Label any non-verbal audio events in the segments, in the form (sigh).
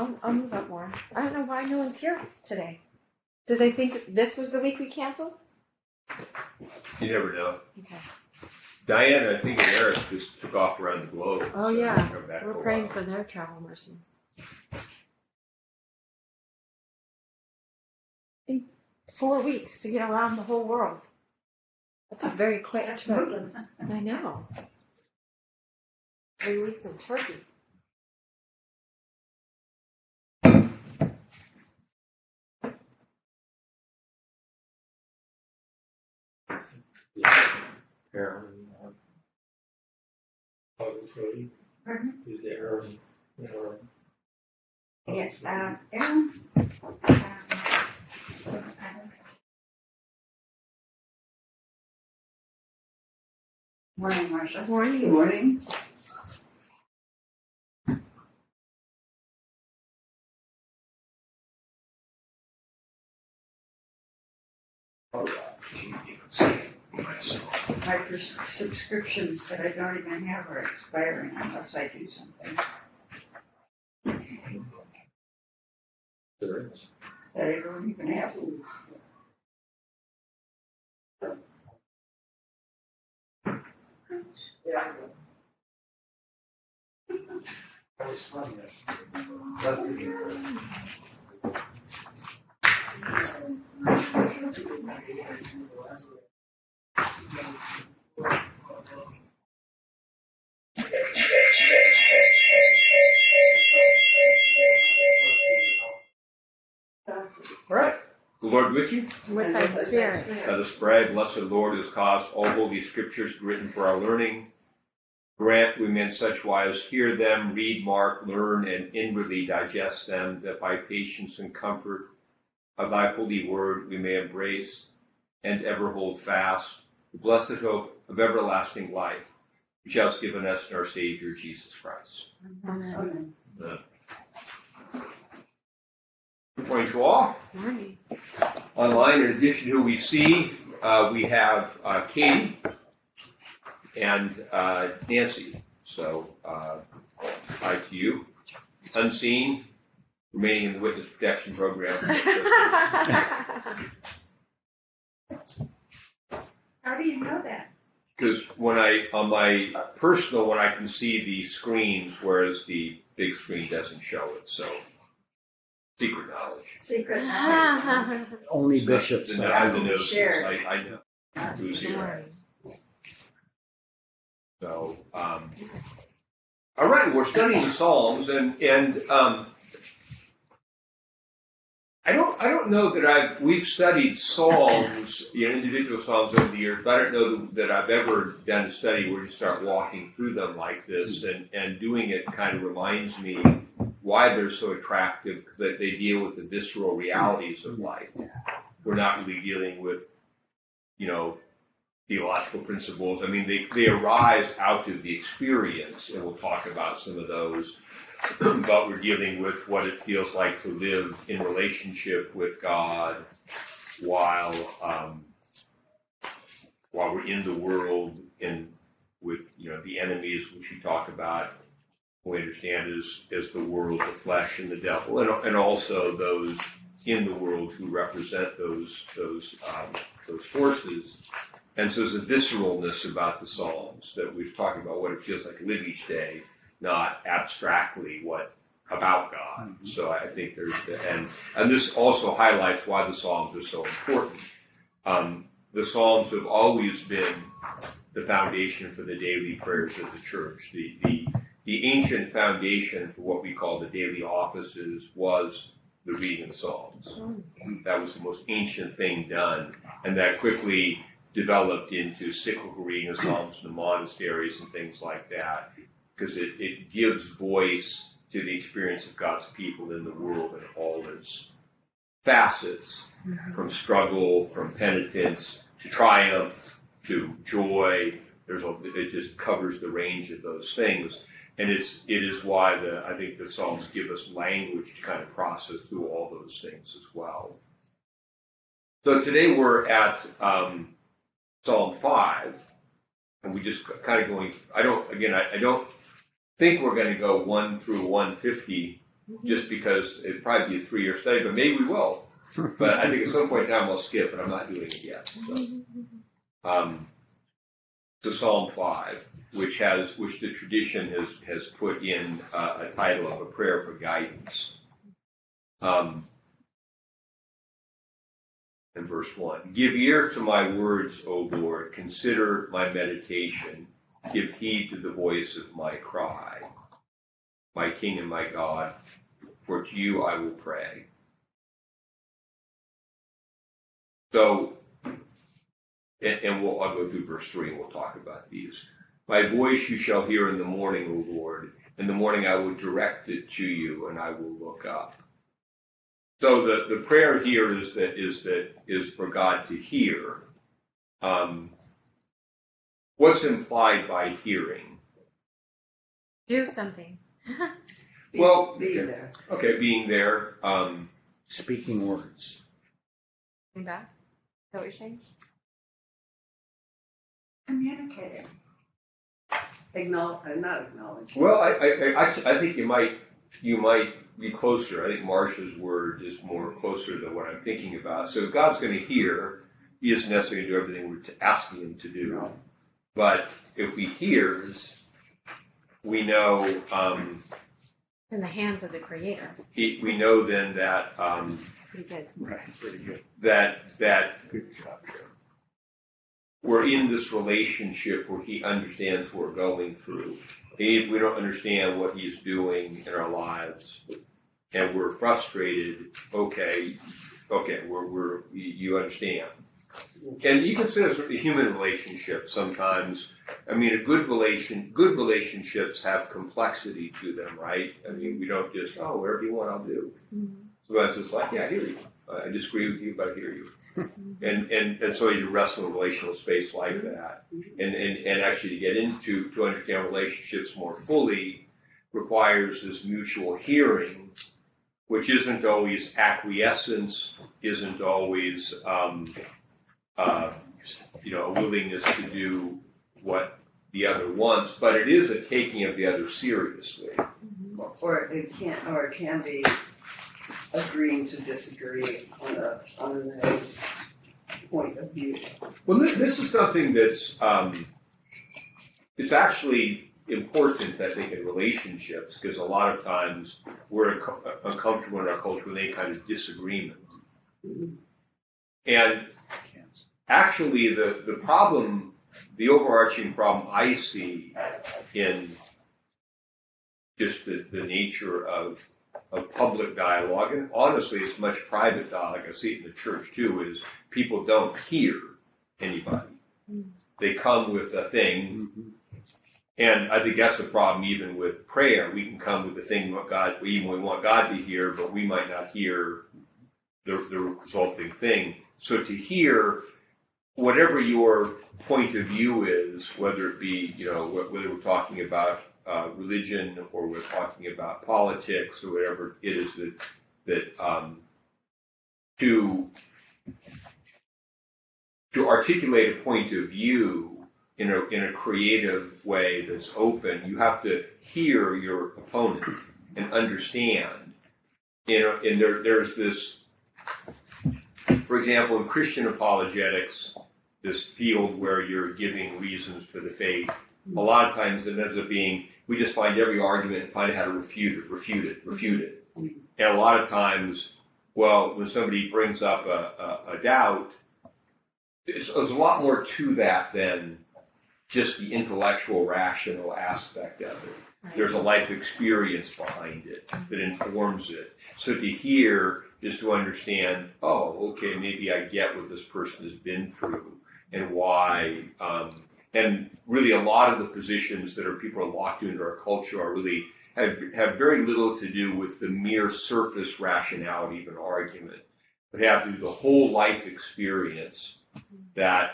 I'll, I'll move up more. I don't know why no one's here today. Did they think this was the week we canceled? You never know. Okay. Diane, I think, and Eric just took off around the globe. Oh, so yeah. they'll come back We're for a praying while. for their travel mercies. In four weeks to get around the whole world. That's a very quick That's trip. I know. Three weeks in Turkey. Aaron, ready, Pardon? is Aaron, Aaron, Morning, Marcia. Morning. Morning. My pres- subscriptions that I don't even have are expiring unless I do something there is. that I don't even have. That was fun, yes. That's the. All right. The Lord with you. With thy spirit. Let us pray. Blessed Lord, who has caused all holy scriptures written for our learning. Grant we may in such wise hear them, read, mark, learn, and inwardly digest them, that by patience and comfort of thy holy word we may embrace and ever hold fast the blessed hope of everlasting life, which thou hast given us in our Savior Jesus Christ. Amen. Good morning to all. Morning. Online, in addition to who we see, uh, we have uh, Katie and uh, Nancy. So, uh, hi to you. Unseen, remaining in the witness protection program. (laughs) How do you know that? Because when I, on my personal one, I can see the screens, whereas the big screen doesn't show it. So, secret knowledge. Secret. Only It's not- bishops. the- are. the notices, Shared. I, I know. Who's here. So, um, all right, we're studying the Psalms, and and um, I don't I don't know that I've we've studied Psalms, you know, individual Psalms over the years, but I don't know that I've ever done a study where you start walking through them like this, hmm. and and doing it kind of reminds me why they're so attractive because they, they deal with the visceral realities of hmm. life. We're not really dealing with, you know, theological principles. I mean, they, they arise out of the experience, and we'll talk about some of those. (clears throat) but we're dealing with what it feels like to live in relationship with God while um, while we're in the world and with you know the enemies which we talk about. We understand as as the world, the flesh, and the devil, and, and also those in the world who represent those those um, those forces. And so there's a visceralness about the Psalms that we've talked about what it feels like to live each day, not abstractly what about God. So I think there's and and this also highlights why the Psalms are so important. Um, the Psalms have always been the foundation for the daily prayers of the church. The the the ancient foundation for what we call the daily offices was the reading of Psalms. That was the most ancient thing done, and that quickly developed into cyclical reading of Psalms in the monasteries and things like that, because it, it gives voice to the experience of God's people in the world in all its facets, from struggle, from penitence, to triumph, to joy. There's a, it just covers the range of those things. And it's, it is why the, I think the Psalms give us language to kind of process through all those things as well. So today we're at um, Psalm 5, and we just kind of going, I don't, again, I, I don't think we're going to go 1 through 150 just because it'd probably be a three-year study, but maybe we will. (laughs) But I think at some point in time I'll skip, and I'm not doing it yet. So, um, to Psalm five, which has, which the tradition has has put in uh, a title of a prayer for guidance. Um, in verse one, give ear to my words, O Lord. Consider my meditation. Give heed to the voice of my cry, my King and my God. For to you I will pray. So, and, and we'll, I'll go through verse 3 and we'll talk about these. My voice you shall hear in the morning, O Lord. In the morning I will direct it to you and I will look up. So the, the prayer here is that, is that, is for God to hear. Um, what's implied by hearing? Do something. Be- (laughs) Well, Be okay. there. Okay, being there, um, Speaking words. Coming back? Is that what you're saying? Communicating. Acknowledge, uh, not acknowledge. Well, I, I, I, I think you might, you might be closer. I think Marsha's word is more closer to what I'm thinking about. So if God's going to hear, He isn't necessarily going to do everything we're asking Him to do. But if He hears, we know, um, In the hands of the Creator. he, we know then that, um, Pretty good. Right, pretty good. that, that Good job, Joe. we're in this relationship where he understands what we're going through. And if we don't understand what he's doing in our lives and we're frustrated, okay, okay, we're, we're, you you understand. And you consider sort of the human relationship sometimes. I mean, a good relation, good relationships have complexity to them, right? I mean, we don't just, oh, whatever you want, I'll do. Mm-hmm. Sometimes it's like, yeah, I hear you. I disagree with you, but I hear you. Mm-hmm. and, and, and so you wrestle in a relational space like mm-hmm. that. And, and, and actually to get into, to understand relationships more fully requires this mutual hearing, which isn't always acquiescence, isn't always, um, uh, you know, a willingness to do what the other wants, but it is a taking of the other seriously. Or it can, or it can be agreeing to disagree on a, on a point of view. Well, this, this is something that's um, it's actually important, I think, in relationships because a lot of times we're unco- uncomfortable in our culture with any kind of disagreement. And actually, the the problem, the overarching problem I see in just the, the nature of of public dialogue, and honestly, it's much private dialogue. I see it in the church too. Is people don't hear anybody. They come with a thing, and I think that's the problem even with prayer. We can come with the thing what God, we even we want God to hear, but we might not hear the, the resulting thing. So to hear whatever your point of view is, whether it be, you know, wh- whether we're talking about uh, religion or we're talking about politics or whatever it is that, that, um, to, to articulate a point of view in a, in a creative way that's open, you have to hear your opponent and understand. You know, and there, there's this, for example, in Christian apologetics, this field where you're giving reasons for the faith, a lot of times it ends up being we just find every argument and find out how to refute it, refute it, refute it. And a lot of times, well, when somebody brings up a, a, a doubt, it's, there's a lot more to that than just the intellectual, rational aspect of it. There's a life experience behind it that informs it. So to hear is to understand, oh, okay, maybe I get what this person has been through and why. Um, and really, a lot of the positions that are people are locked into our culture are really have have very little to do with the mere surface rationality of an argument, but have to do the whole life experience that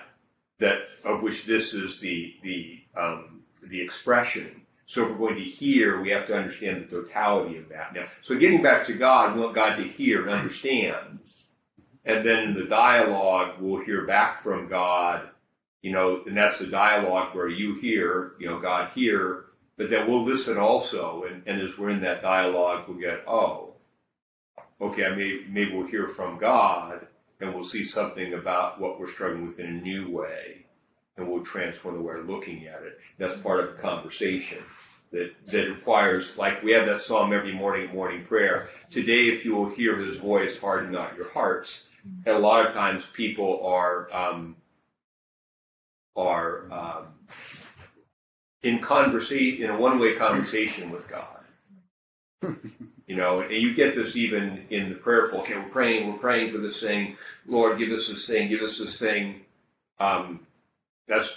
that of which this is the the um, the expression. So if we're going to hear, we have to understand the totality of that. Now, so getting back to God, we want God to hear and understand. And then the dialogue, we'll hear back from God, you know, and that's the dialogue where you hear, you know, God hear, but then we'll listen also, and, and as we're in that dialogue, we'll get, oh, okay, I may, maybe we'll hear from God, and we'll see something about what we're struggling with in a new way, and we'll transform the way we're looking at it. That's part of the conversation that, that requires, like we have that psalm every morning, morning prayer. Today, if you will hear his voice, harden not your hearts. And a lot of times people are, um, are, um, in conversation, in a one-way conversation with God. (laughs) you know, and you get this even in the prayerful. Okay, we're praying, we're praying for this thing. Lord, give us this thing, give us this thing. Um, that's,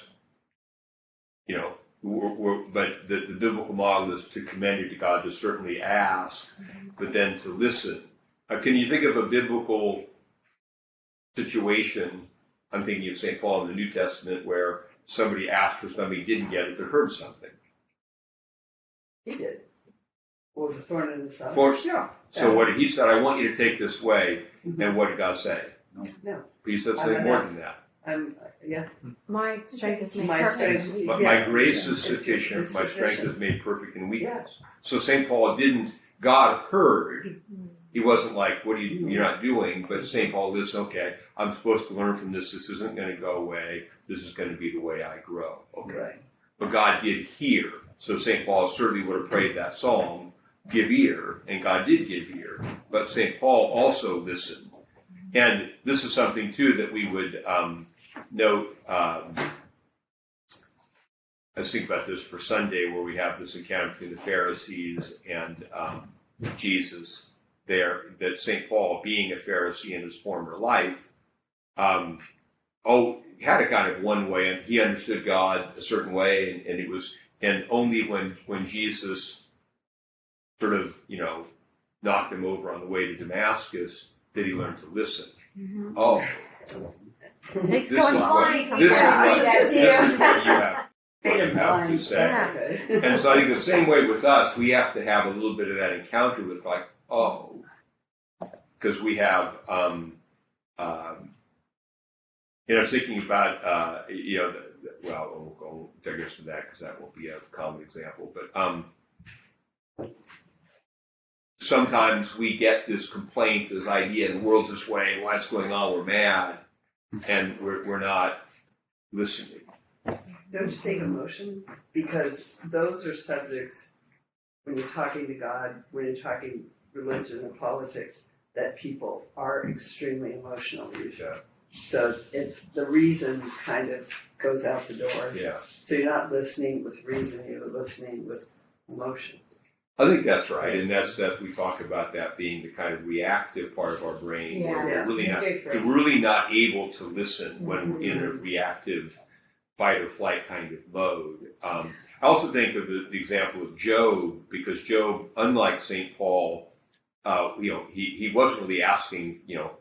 you know, we're, we're, but the, the biblical model is to commend it to God to certainly ask, but then to listen. Uh, can you think of a biblical situation? I'm thinking of St. Paul in the New Testament where somebody asked for something, didn't get it, but heard something. He did. What was the thorn in the side? Of course, yeah. So what he said, I want you to take this way, Mhm. and what did God say? No. He said I something don't more know. than that. I'm, yeah. My strength is made My perfect. strength- My, Yeah. my grace is It's- sufficient. it's my strength sufficient. is made perfect in weakness. So St. Paul didn't. God heard. He wasn't like, "What are you? You're not doing." But St. Paul listened. Okay, I'm supposed to learn from this. This isn't going to go away. This is going to be the way I grow. Okay. Right. But God did hear. So St. Paul certainly would have prayed that psalm, give ear, and God did give ear. But St. Paul also listened. And this is something too that we would um, note. Um, let's think about this for Sunday, where we have this encounter between the Pharisees and um, Jesus. There, that St. Paul, being a Pharisee in his former life, um, oh, had a kind of one way, and he understood God a certain way, and, and it was, and only when when Jesus sort of, you know, knocked him over on the way to Damascus did he learn to listen. Mhm. Oh, Takes This going is what- this sometimes. is what, this it. is what you have. Made You have to say. That's okay. And so I think the same way with us, we have to have a little bit of that encounter with like, oh, because we have, um, um, you know, thinking about, uh, you know, the, the- well, I won't, I won't digress to that because that won't be a common example, but, um, sometimes we get this complaint, this idea, the world's this way, what's going on, we're mad, and we're, we're not listening. Don't you think emotion? Because those are subjects, when you're talking to God, when you're talking religion and politics, that people are extremely emotional usually. Yeah. So it's, the reason kind of goes out the door. Yeah. So you're not listening with reason, you're listening with emotion. I think that's right, and that's that we talk about that being the kind of reactive part of our brain. where Yeah. we're really not, we're really not able to listen when we're in a reactive fight or flight kind of mode. Um, I also think of the, the example of Job, because Job, unlike St. Paul, uh, you know, he, he wasn't really asking, you know,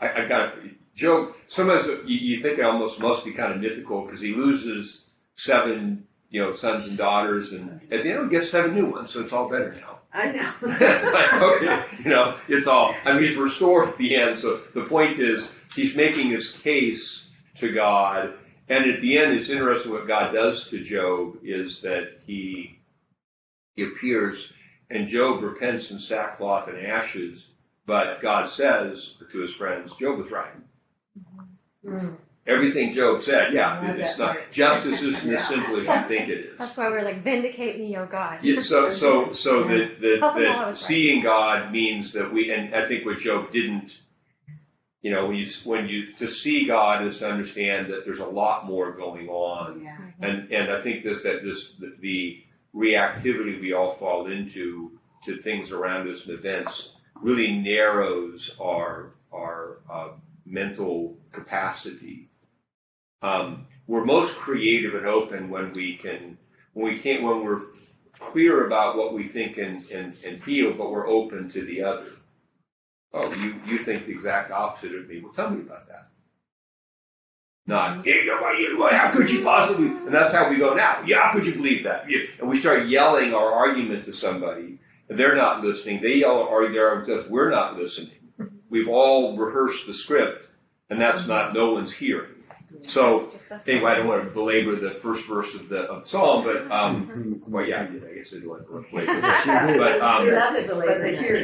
I, I got Job. Sometimes you, you think it almost must be kind of mythical because he loses seven, you know, sons and daughters, and at the end he gets seven new ones, so it's all better now. (laughs) I know. (laughs) it's like, okay, you know, it's all, I mean, he's restored at the end. So the point is, he's making his case to God. And at the end, it's interesting what God does to Job is that he, he appears and Job repents in sackcloth and ashes. But God says to his friends, Job was right. Mm. Everything Job said, yeah, it's that not, part. justice isn't Yeah. as simple as you think it is. That's why we're like, vindicate me, oh God. Yeah, so so so that that, all that is right. seeing God means that we and I think what Job didn't you know when you when you to see God is to understand that there's a lot more going on Yeah. and and I think this that this the, the reactivity we all fall into to things around us and events really narrows our our uh, mental capacity. Um, we're most creative and open when we can when we can't when we're clear about what we think and, and, and feel, but we're open to the other. Oh, you, you think the exact opposite of me. Well, tell me about that. Not, yeah, yeah, why you- why- how could you possibly? And that's how we go now. Yeah, how could you believe that? Yeah. And we start yelling our argument to somebody, and they're not listening. They yell our argument to us. We're not listening. We've all rehearsed the script, and that's not no one's hearing. So, Anyway, I don't want to belabor the first verse of the, of the psalm, but, um, well, yeah, I did, I guess I do want to belabor it. (laughs) But, um, We love it,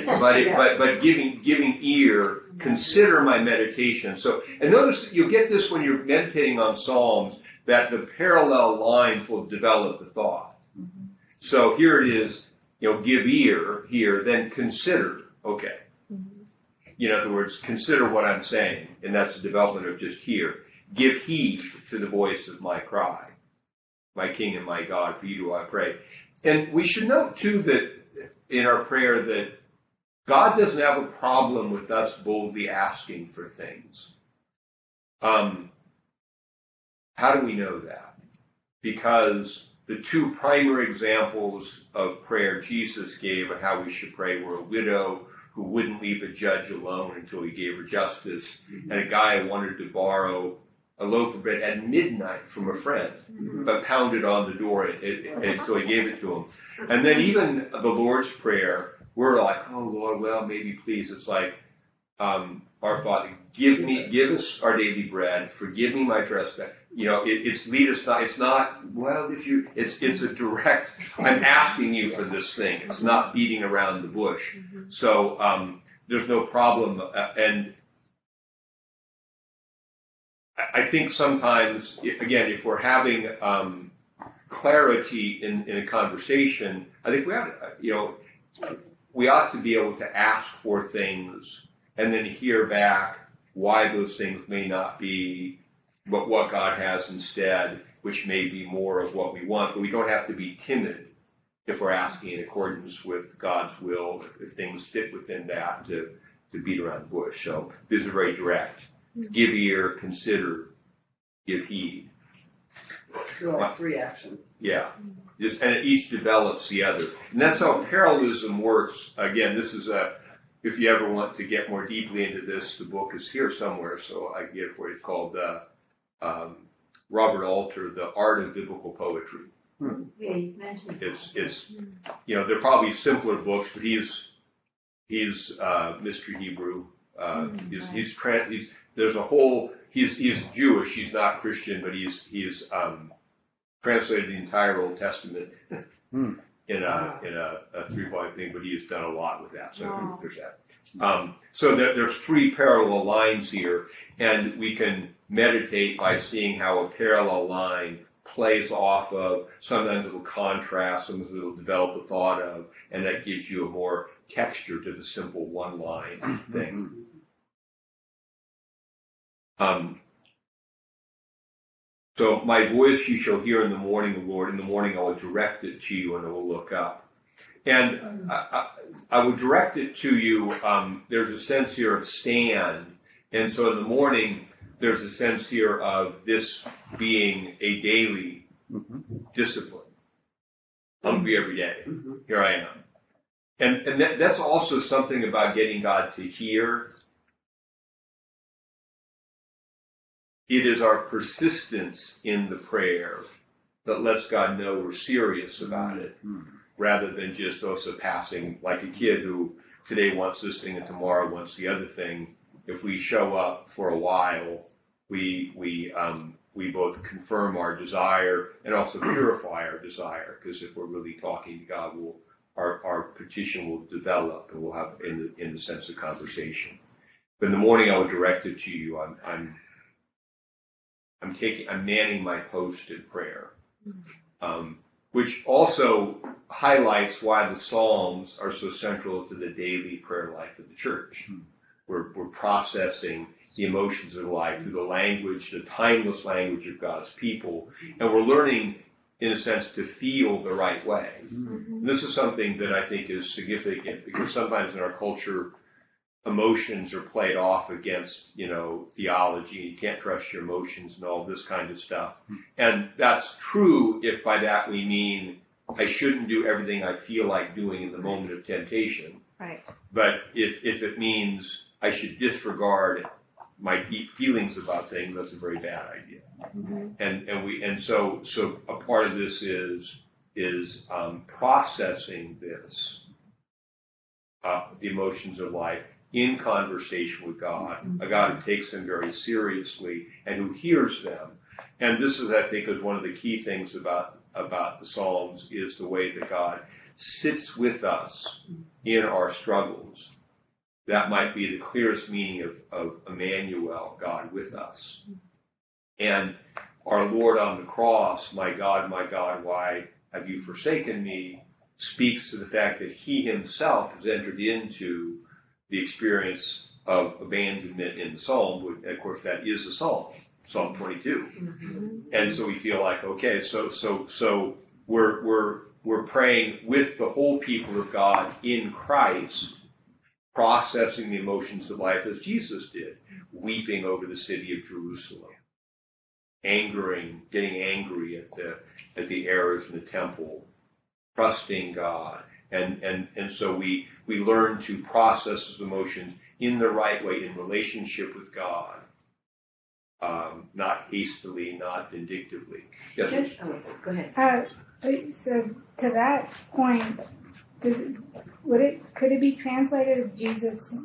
But. But, it, but, but giving, giving ear, consider my meditation. So, and notice, you'll get this when you're meditating on Psalms, that the parallel lines will develop the thought. So here it is, you know, give ear here, then consider, okay. You know, In other words, consider what I'm saying, and that's the development of just hear. Give heed to the voice of my cry, my King and my God, for you do I pray. And we should note too that in our prayer that God doesn't have a problem with us boldly asking for things. Um, how do we know that? Because the two primary examples of prayer Jesus gave on how we should pray were a widow who wouldn't leave a judge alone until he gave her justice, and a guy who wanted to borrow a loaf of bread at midnight from a friend, but pounded on the door and, and, and so he gave it to him. And then even the Lord's Prayer, we're like, oh Lord, well maybe please. It's like, um, our Father, give me, give us our daily bread. Forgive me my trespass. You know, it, it's lead us not. It's not well if you. It's it's a direct. I'm asking you for this thing. It's not beating around the bush. So um, there's no problem. Uh, and I- think sometimes, again, if we're having um, clarity in, in a conversation, I think we ought, to, you know, we ought to be able to ask for things and then hear back why those things may not be what, what God has instead, which may be more of what we want. But we don't have to be timid if we're asking in accordance with God's will, if, if things fit within that to, to beat around the bush. So these are very direct. Give ear, consider, give heed. Do all three actions. Yeah. Just, and each develops the other. And that's how parallelism works. Again, this is a, if you ever want to get more deeply into this, the book is here somewhere, so I give what it's called, uh, um, Robert Alter, The Art of Biblical Poetry. Yeah, you mentioned. It's, it's, you know, they're probably simpler books, but he's, he's, uh, Mr. Hebrew. Uh, he's, he's, tra- he's, there's a whole, he's, he's Jewish, he's not Christian, but he's, he's, um, translated the entire Old Testament (laughs) Hmm. in a, in a, a three volume thing, but he's done a lot with that, so Wow. there's that. Um, so there, there's three parallel lines here, and we can meditate by seeing how a parallel line plays off of, sometimes it'll contrast, sometimes it'll develop a thought of, and that gives you a more texture to the simple one line (clears throat) thing. Um, so my voice you shall hear in the morning, Lord. In the morning I will direct it to you and I will look up. And I, I, I will direct it to you. Um, there's a sense here of stand. And so in the morning, there's a sense here of this being a daily discipline. I'm to be every day. Mhm. Here I am. And, and that, that's also something about getting God to hear. It is our persistence in the prayer that lets God know we're serious about it rather than just also passing like a kid who today wants this thing and tomorrow wants the other thing. If we show up for a while, we, we, um, we both confirm our desire and also (clears throat) purify our desire because if we're really talking to God, we'll, our, our petition will develop and we'll have in the, in the sense of conversation. But in the morning, I will direct it to you. I'm, I'm, I'm taking, I'm manning my post in prayer. Mm-hmm. Um, which also highlights why the Psalms are so central to the daily prayer life of the church. Hmm. We're, we're processing the emotions of life through the language, the timeless language of God's people, and we're learning, in a sense, to feel the right way. And this is something that I think is significant because sometimes in our culture, emotions are played off against, you know, theology. You can't trust your emotions and all this kind of stuff. And that's true if by that we mean I shouldn't do everything I feel like doing in the moment of temptation. Right. But if, if it means I should disregard my deep feelings about things, that's a very bad idea. And, and we, and so, so a part of this is, is, um, processing this, uh, the emotions of life in conversation with God, a God who takes them very seriously and who hears them. And this is, I think, is one of the key things about, about the Psalms is the way that God sits with us in our struggles. That might be the clearest meaning of, of Emmanuel, God with us. And our Lord on the cross, my God, my God, why have you forsaken me, speaks to the fact that he himself has entered into the experience of abandonment in the psalm. Of course, that is a psalm, Psalm 22. Mm-hmm. And so we feel like, okay, so so so we're we're we're praying with the whole people of God in Christ, processing the emotions of life as Jesus did, weeping over the city of Jerusalem, angering, getting angry at the at the errors in the temple, trusting God. And, and, and so we, we learn to process those emotions in the right way, in relationship with God. Um, not hastily, not vindictively. Yes, Judge, oh, go ahead. Uh, so to that point, does it, would it could it be translated as Jesus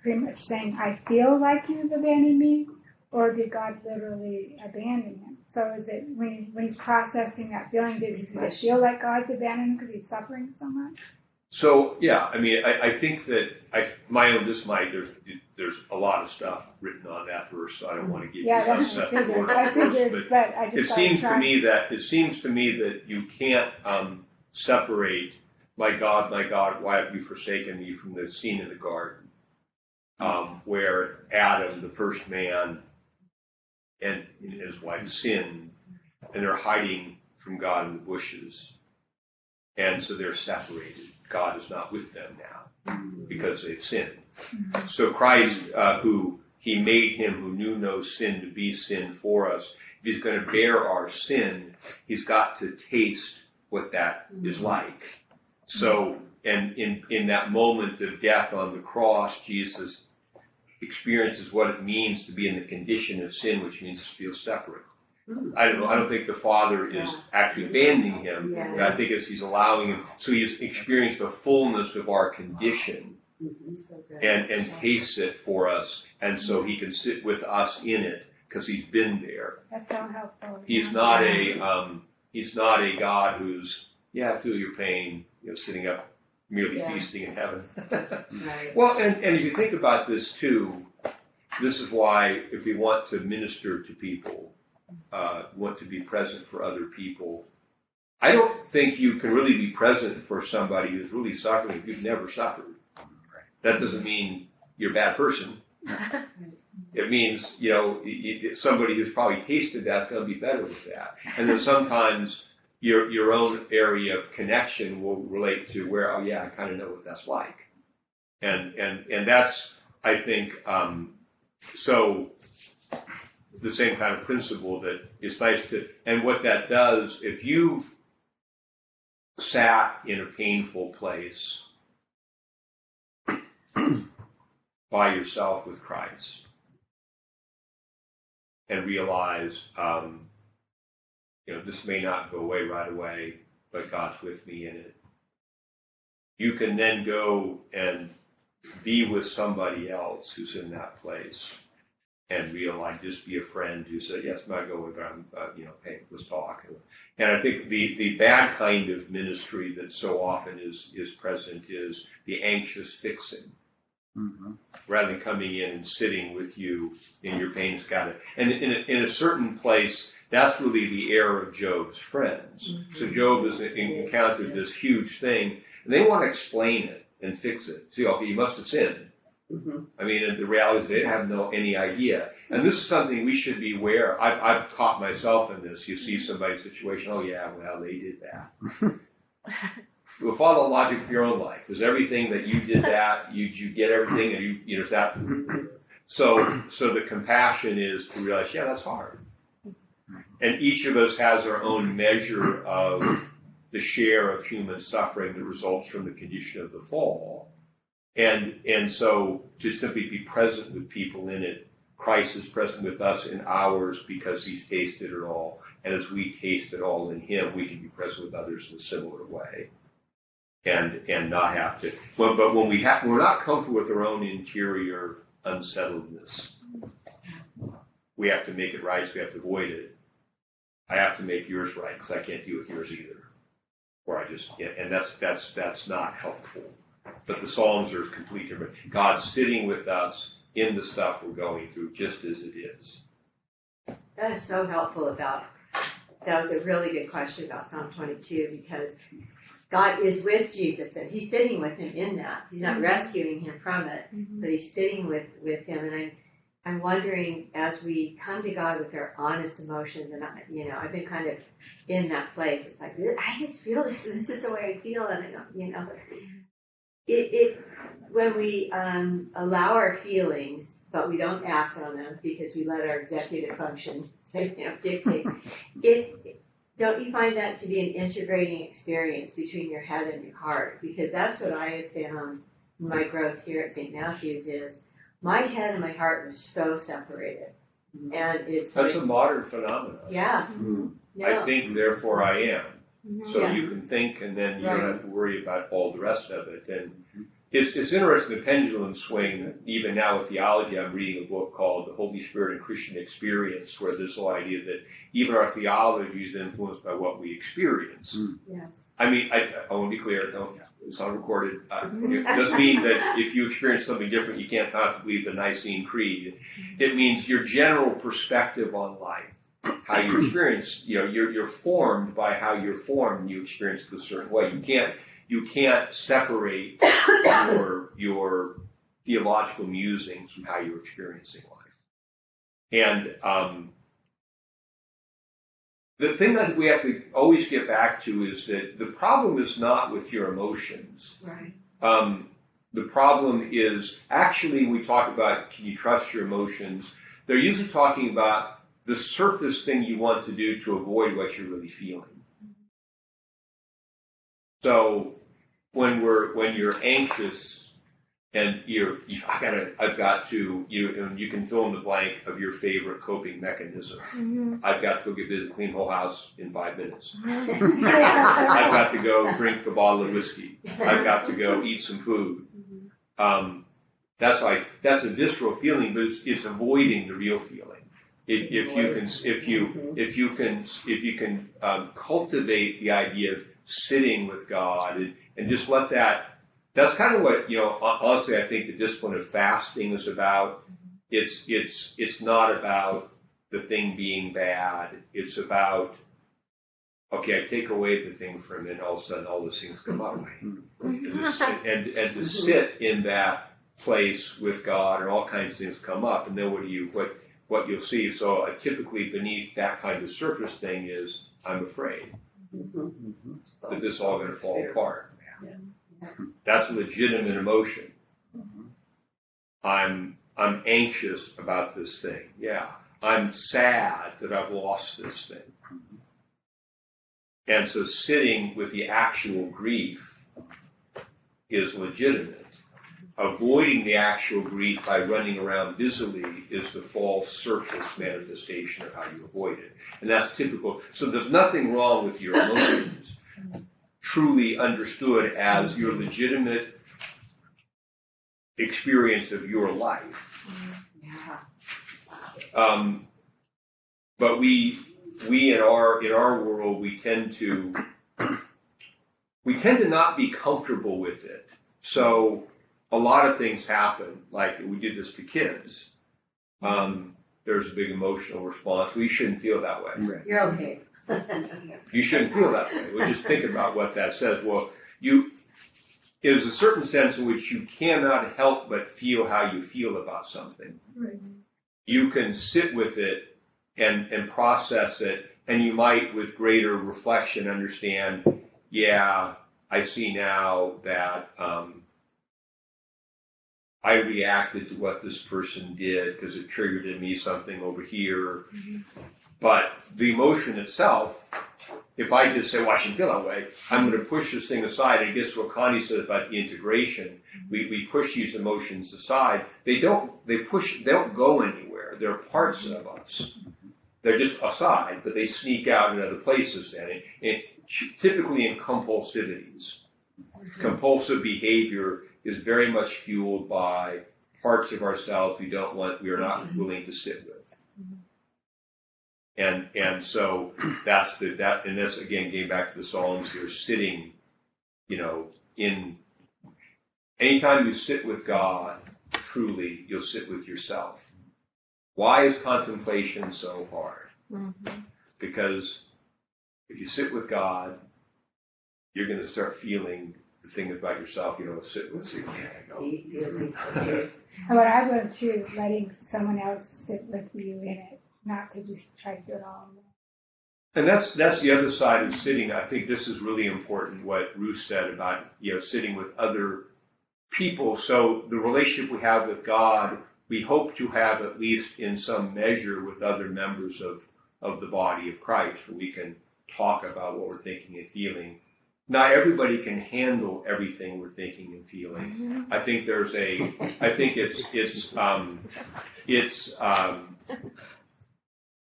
pretty much saying, "I feel like you've abandoned me," or did God literally abandon him? So is it when he, when he's processing that feeling, does he feel like God's abandoned him because he's suffering so much? So yeah, I mean, I, I think that I my own this might there's there's a lot of stuff written on that verse. So I don't want to give Yeah, you that's stuff what I figured. verse, but but I just it seems to me that it seems to me that you can't um, separate my God, my God, why have you forsaken me from the scene in the garden, um, where Adam, the first man, and his wife sinned, and they're hiding from God in the bushes, and so they're separated. God is not with them now because they've sinned. So Christ, uh, who He made Him who knew no sin to be sin for us, if He's going to bear our sin, He's got to taste what that is like. So, and in, in that moment of death on the cross, Jesus experiences what it means to be in the condition of sin, which means to feel separate. I don't know. I don't think the Father is actually abandoning him. Yes. I think it's he's allowing him. So he's experienced the fullness of our condition So and, and tastes it for us. And so he can sit with us in it because he's been there. That's so helpful. He's yeah. not a, um, he's not a God who's, yeah, I feel your pain, you know, sitting up merely Yeah. feasting in heaven. (laughs) Right. Well, and, and if you think about this too, this is why if we want to minister to people, uh, want to be present for other people, I don't think you can really be present for somebody who's really suffering if you've never suffered. That doesn't mean you're a bad person. (laughs) It means, you know, y- y- somebody who's probably tasted that's going to be better with that. And then sometimes your, your own area of connection will relate to where, oh yeah, I kind of know what that's like. And and and that's I think um, so the same kind of principle that it's nice to and what that does if you've sat in a painful place (clears throat) by yourself with Christ and realize um, you know this may not go away right away but God's with me in it you can then go and be with somebody else who's in that place and realize just be a friend who said, yes, might go with them, uh, you know, hey, let's talk. And I think the, the bad kind of ministry that so often is, is present is the anxious fixing. Mhm. Rather than coming in and sitting with you in your pain, it's got it. And in a, in a certain place, that's really the air of Job's friends. So Job has encountered this huge thing, and they want to explain it and fix it. See, okay, you must have sinned. Mhm. I mean, the reality is they have no any idea. And this is something we should be aware. I've, I've caught myself in this. You see somebody's situation. Oh yeah, well they did that. (laughs) well, follow the logic for your own life. Is everything that you did that? You you get everything, and you you know is that. (laughs) So so the compassion is to realize, yeah, that's hard. And each of us has our own measure of the share of human suffering that results from the condition of the fall. And, and so to simply be present with people in it, Christ is present with us in ours because he's tasted it all. And as we taste it all in him, we can be present with others in a similar way. and and not have to. Well, but when we have, we're not comfortable with our own interior unsettledness. We have to make it right. So we have to avoid it. I have to make yours right because I can't deal with yours either. Or I just yeah, and that's that's that's not helpful. But the Psalms are complete. different. God's sitting with us in the stuff we're going through, just as it is. That is so helpful about, that was a really good question about Psalm 22 because God is with Jesus and he's sitting with him in that. He's not Mhm. rescuing him from it, Mhm. but he's sitting with, with him. And I'm, I'm wondering as we come to God with our honest emotions, and I, you know, I've been kind of in that place. It's like, I just feel this, this is the way I feel. And I don't, you know, it, it, when we um, allow our feelings, but we don't act on them because we let our executive function say, (laughs) you know, dictate, it, don't you find that to be an integrating experience between your head and your heart? Because that's what I have found my growth here at St. Matthew's is my head and my heart were so separated. Mm-hmm. And it's That's a modern phenomenon. yeah, mm-hmm. I yeah, think, therefore I am. Mhm. So Yeah. you can think and then you Right. don't have to worry about all the rest of it. And mm-hmm. It's, it's interesting, the pendulum swing, even now with theology, I'm reading a book called The Holy Spirit and Christian Experience, where there's the whole idea that even our theology is influenced by what we experience. yes. I mean, I, I want to be clear, don't, it's not recorded. Uh, (laughs) it doesn't mean that if you experience something different, you can't not believe the Nicene Creed. It means your general perspective on life, how you experience, you know, you're, you're formed by how you're formed and you experience it a certain way. You can't, you can't separate (coughs) your, your theological musings from how you're experiencing life. And, um, the thing that we have to always get back to is that the problem is not with your emotions. Right. Um, the problem is actually we talk about can you trust your emotions? They're usually talking about the surface thing you want to do to avoid what you're really feeling. So when we're when you're anxious and you're you, I gotta I've got to you and you can fill in the blank of your favorite coping mechanism. Mhm. I've got to go get busy, clean the whole house in five minutes. (laughs) I've got to go drink a bottle of whiskey. I've got to go eat some food. Um, that's why that's a visceral feeling, but it's, it's avoiding the real feeling. If, if you can, if you, if you can, if you can um, cultivate the idea of sitting with God and, and just let that. That's kind of what you know. Honestly, I think the discipline of fasting is about. It's it's it's not about the thing being bad. It's about okay, I take away the thing for a minute, all of a sudden all those things come up. And to, (laughs) sit, and, and to sit in that place with God and all kinds of things come up, and then what do you what what you'll see? So uh, typically beneath that kind of surface thing is I'm afraid Mm-hmm. that this all going to fall apart. (laughs) That's a legitimate emotion. Mm-hmm. I'm I'm anxious about this thing. Yeah, I'm sad that I've lost this thing. Mm-hmm. And so sitting with the actual grief is legitimate. Avoiding the actual grief by running around busily is the false surface manifestation of how you avoid it. And that's typical. So there's nothing wrong with your emotions truly understood as your legitimate experience of your life. Um, but we we in our in our world we tend to we tend to not be comfortable with it. So a lot of things happen. Like we did this to kids. Um, there's a big emotional response. We shouldn't feel that way. You're okay. (laughs) You shouldn't feel that way. We just think about what that says. Well, you there's a certain sense in which you cannot help but feel how you feel about something. Right. You can sit with it and and process it, and you might, with greater reflection, understand. Yeah, I see now that um, I reacted to what this person did because it triggered in me something over here. Mm-hmm. But the emotion itself, if I just say, well, I shouldn't feel that way, I'm going to push this thing aside. I guess what Connie said about the integration, mm-hmm. we, we push these emotions aside. They don't, they push, they don't go anywhere. They're parts mm-hmm. of us. They're just aside, but they sneak out in other places then. And, and typically in compulsivities. compulsive behavior is very much fueled by parts of ourselves we don't want, we are not willing to sit with. And, and so that's the, that, and this again, getting back to the Psalms here, sitting, you know, in, anytime you sit with God, truly, you'll sit with yourself. Why is contemplation so hard? Mm-hmm. Because if you sit with God, you're going to start feeling the thing about yourself you don't sit with. So, yeah, I know. Deep feelings of fear. And what I've learned too is letting someone else sit with you in it, not to just try to do it all. And that's that's the other side of sitting. I think this is really important. What Ruth said about you know sitting with other people. So the relationship we have with God, we hope to have at least in some measure with other members of of the body of Christ, where we can talk about what we're thinking and feeling. Not everybody can handle everything we're thinking and feeling. I think there's a. I think it's it's um, it's um,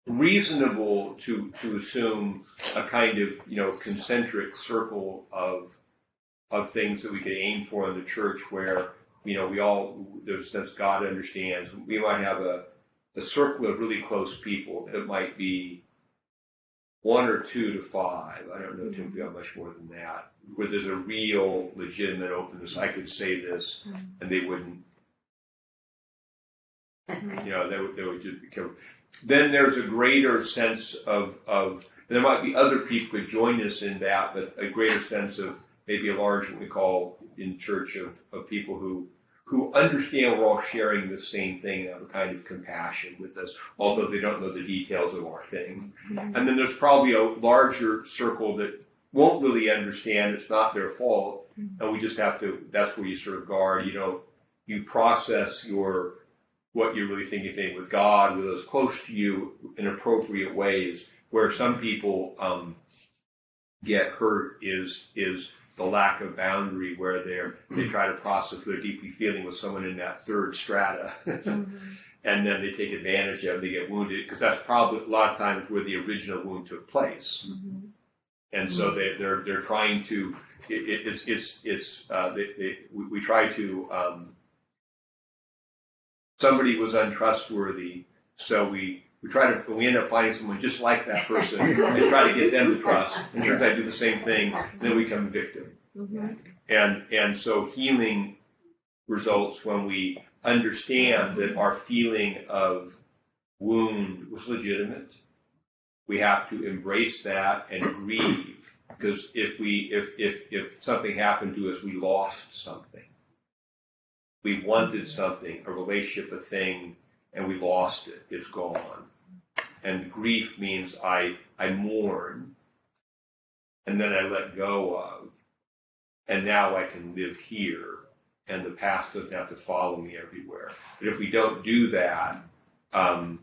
reasonable to to assume a kind of you know concentric circle of of things that we could aim for in the church where you know we all there's a sense God understands. We might have a a circle of really close people. It might be one or two to five. I don't know typically how much more than that. Where there's a real legitimate openness. I could say this mm-hmm. and they wouldn't mm-hmm. you know, they would, they would just become. Then there's a greater sense of, of, and there might be other people who join us in that, but a greater sense of maybe a large, what we call in church of, of people who, who understand we're all sharing the same thing and have a kind of compassion with us, although they don't know the details of our thing. And then there's probably a larger circle that won't really understand, it's not their fault, and we just have to, that's where you sort of guard, you know, you process your, what you're really thinking, thinking with God, with those close to you in appropriate ways. Where some people um, get hurt is is the lack of boundary, where they're they try to process what they're deeply feeling with someone in that third strata, (laughs) and then they take advantage of, it, they get wounded because that's probably a lot of times where the original wound took place. And so they, they're they're trying to it, it, it's it's it's uh, they, they, we, we try to um, somebody was untrustworthy, so we, we try to, we end up finding someone just like that person and try to get them to trust. And turns out do the same thing, then we become victim. Mm-hmm. And, and so healing results when we understand that our feeling of wound was legitimate. We have to embrace that and grieve because if we, if, if, if something happened to us, we lost something we wanted something, a relationship, a thing, and we lost it. It's gone. And grief means I, I mourn, and then I let go of, and now I can live here, and the past doesn't have to follow me everywhere. But if we don't do that, um,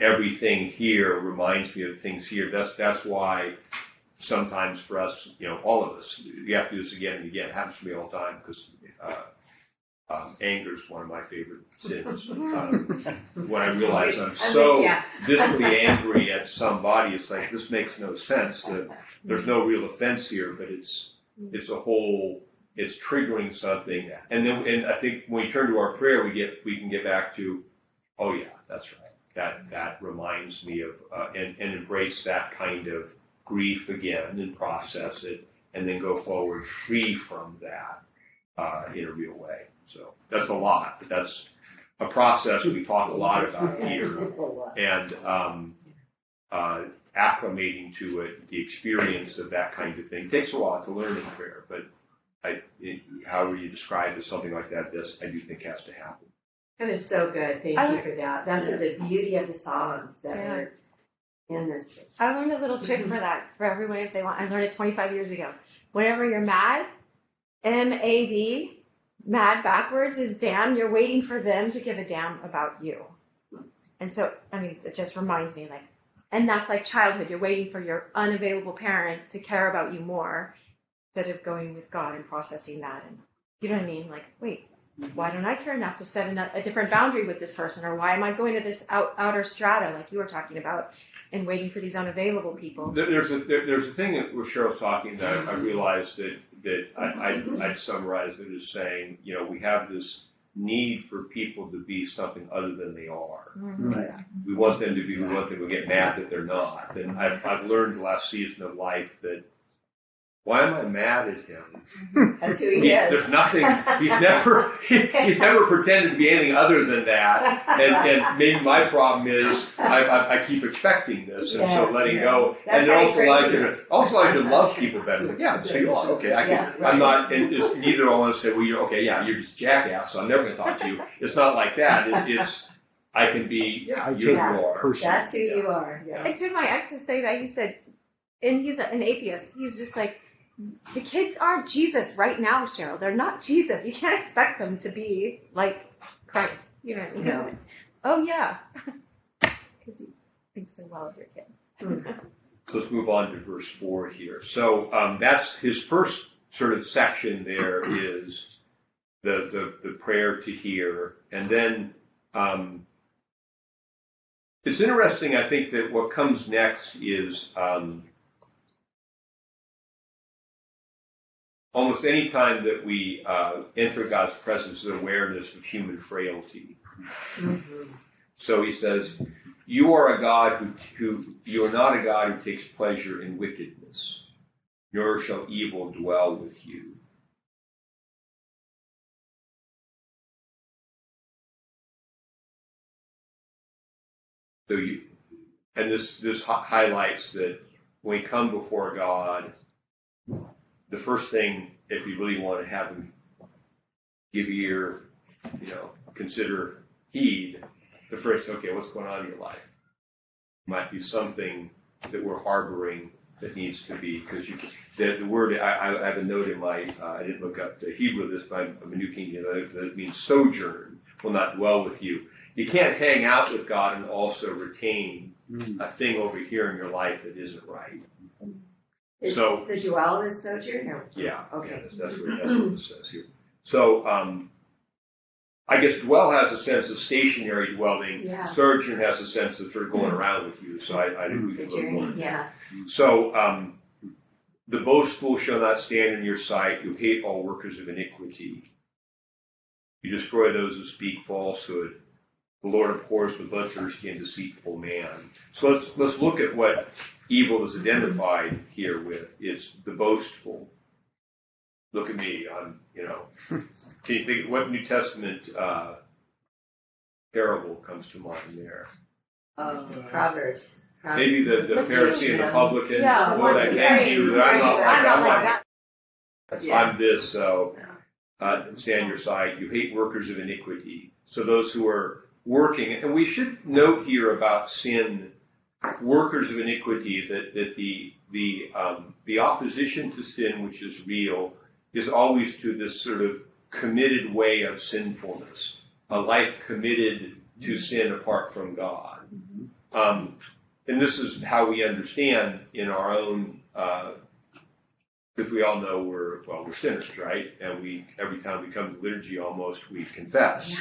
everything here reminds me of things here. That's that's why sometimes for us, you know, all of us, we have to do this again and again. It happens to me all the time because. Uh, um, anger is one of my favorite sins. (laughs) Um, when I realize I'm so yeah. (laughs) visibly angry at somebody, it's like this makes no sense. That there's no real offense here, but it's it's a whole it's triggering something. And then and I think when we turn to our prayer, we get we can get back to, oh yeah, that's right. That that reminds me of uh, and and embrace that kind of grief again and process it, and then go forward free from that uh, in a real way. So that's a lot, that's a process we talk a lot about (laughs) here. And um, uh, acclimating to it, the experience of that kind of thing takes a while to learn in prayer. But I, it, however you describe it, something like that, this I do think has to happen. That is so good. Thank I you for that. That's the beauty of the Psalms that Yeah. are in this. I learned a little trick for that for everybody if they want. I learned it 25 years ago. Whenever you're mad, M A D, mad backwards is damn. You're waiting for them to give a damn about you. And so, I mean, it just reminds me like, and that's like childhood. You're waiting for your unavailable parents to care about you more instead of going with God and processing that. And you know what I mean? Like, wait, why don't I care enough to set a, a different boundary with this person? Or why am I going to this out, outer strata like you were talking about and waiting for these unavailable people? There- There's a there, there's a thing that where Cheryl's talking that I realized that that I, I'd, I'd summarize it as saying, you know, we have this need for people to be something other than they are. Mm-hmm. Right. We want them to be. We want them to get mad that they're not. And I've I've learned the last season of life that why am I mad at him? (laughs) That's who he He- is. There's nothing. He's never. (laughs) he's never pretended to be anything other than that. And, and maybe my problem is I, I, I keep expecting this, and so Yes. letting go. That's and it also allows you to also allows you to love people better. (laughs) Like, yeah, so you are okay. I can. Yeah, right. I'm not. And it's, neither I want to say, well, you're okay. Yeah, you're just jackass. So I'm never going to talk to you. It's not like that. It, it's I can be. Yeah, I you Yeah. you are. personally. That's who you are. Yeah. I did my ex to say that. He said, and he's an atheist. He's just like, the kids aren't Jesus right now, Cheryl. They're not Jesus. You can't expect them to be like Christ. You know. You know? Oh yeah. (laughs) Because you think so well of your kid. So let's move on to verse four here. So um, that's his first sort of section. There is the the, the prayer to hear, and then um, it's interesting. I think that what comes next is um, almost any time that we uh, enter God's presence is awareness of human frailty. So he says, "You are a God who, who you are not a God who takes pleasure in wickedness, nor shall evil dwell with you." So you, and this this highlights that when we come before God, the first thing, if we really want to have Him give ear, you know, consider heed, the first, okay, what's going on in your life? Might be something that we're harboring that needs to be, because you, the, the word, I, I have a note in my, uh, I didn't look up the Hebrew of this, but I'm a New King James, that means sojourn, will not dwell with you. You can't hang out with God and also retain Mm. a thing over here in your life that isn't right. Is So- the dwell is sojourn? Or? Yeah, Okay. yeah, that's, that's what, that's what it says here. So, um, I guess dwell has a sense of stationary dwelling. Yeah. Sojourn has a sense of sort of going around with you. So I, I think we The can look journey. more. Yeah. So, um, the boastful shall not stand in your sight. You hate all workers of iniquity. You destroy those who speak falsehood. The Lord abhors the bloodthirsty and deceitful man. So let's let's look at what evil is identified here with. is the boastful. Look at me. I'm you know. (laughs) Can you think what New Testament uh, parable comes to mind there? Um, Proverbs. Proverbs. Maybe the, the The Pharisee and the publican. Yeah, Lord, I one- thank you that I'm not like I'm not I'm like like that. That's Yeah. I'm this, so uh, stand your side. You hate workers of iniquity. So those who are working, and we should note here about sin, workers of iniquity, that, that the the um, the opposition to sin, which is real, is always to this sort of committed way of sinfulness, a life committed to sin apart from God. Um, and this is how we understand in our own uh, because we all know we're well we're sinners right? And we every time we come to liturgy almost we confess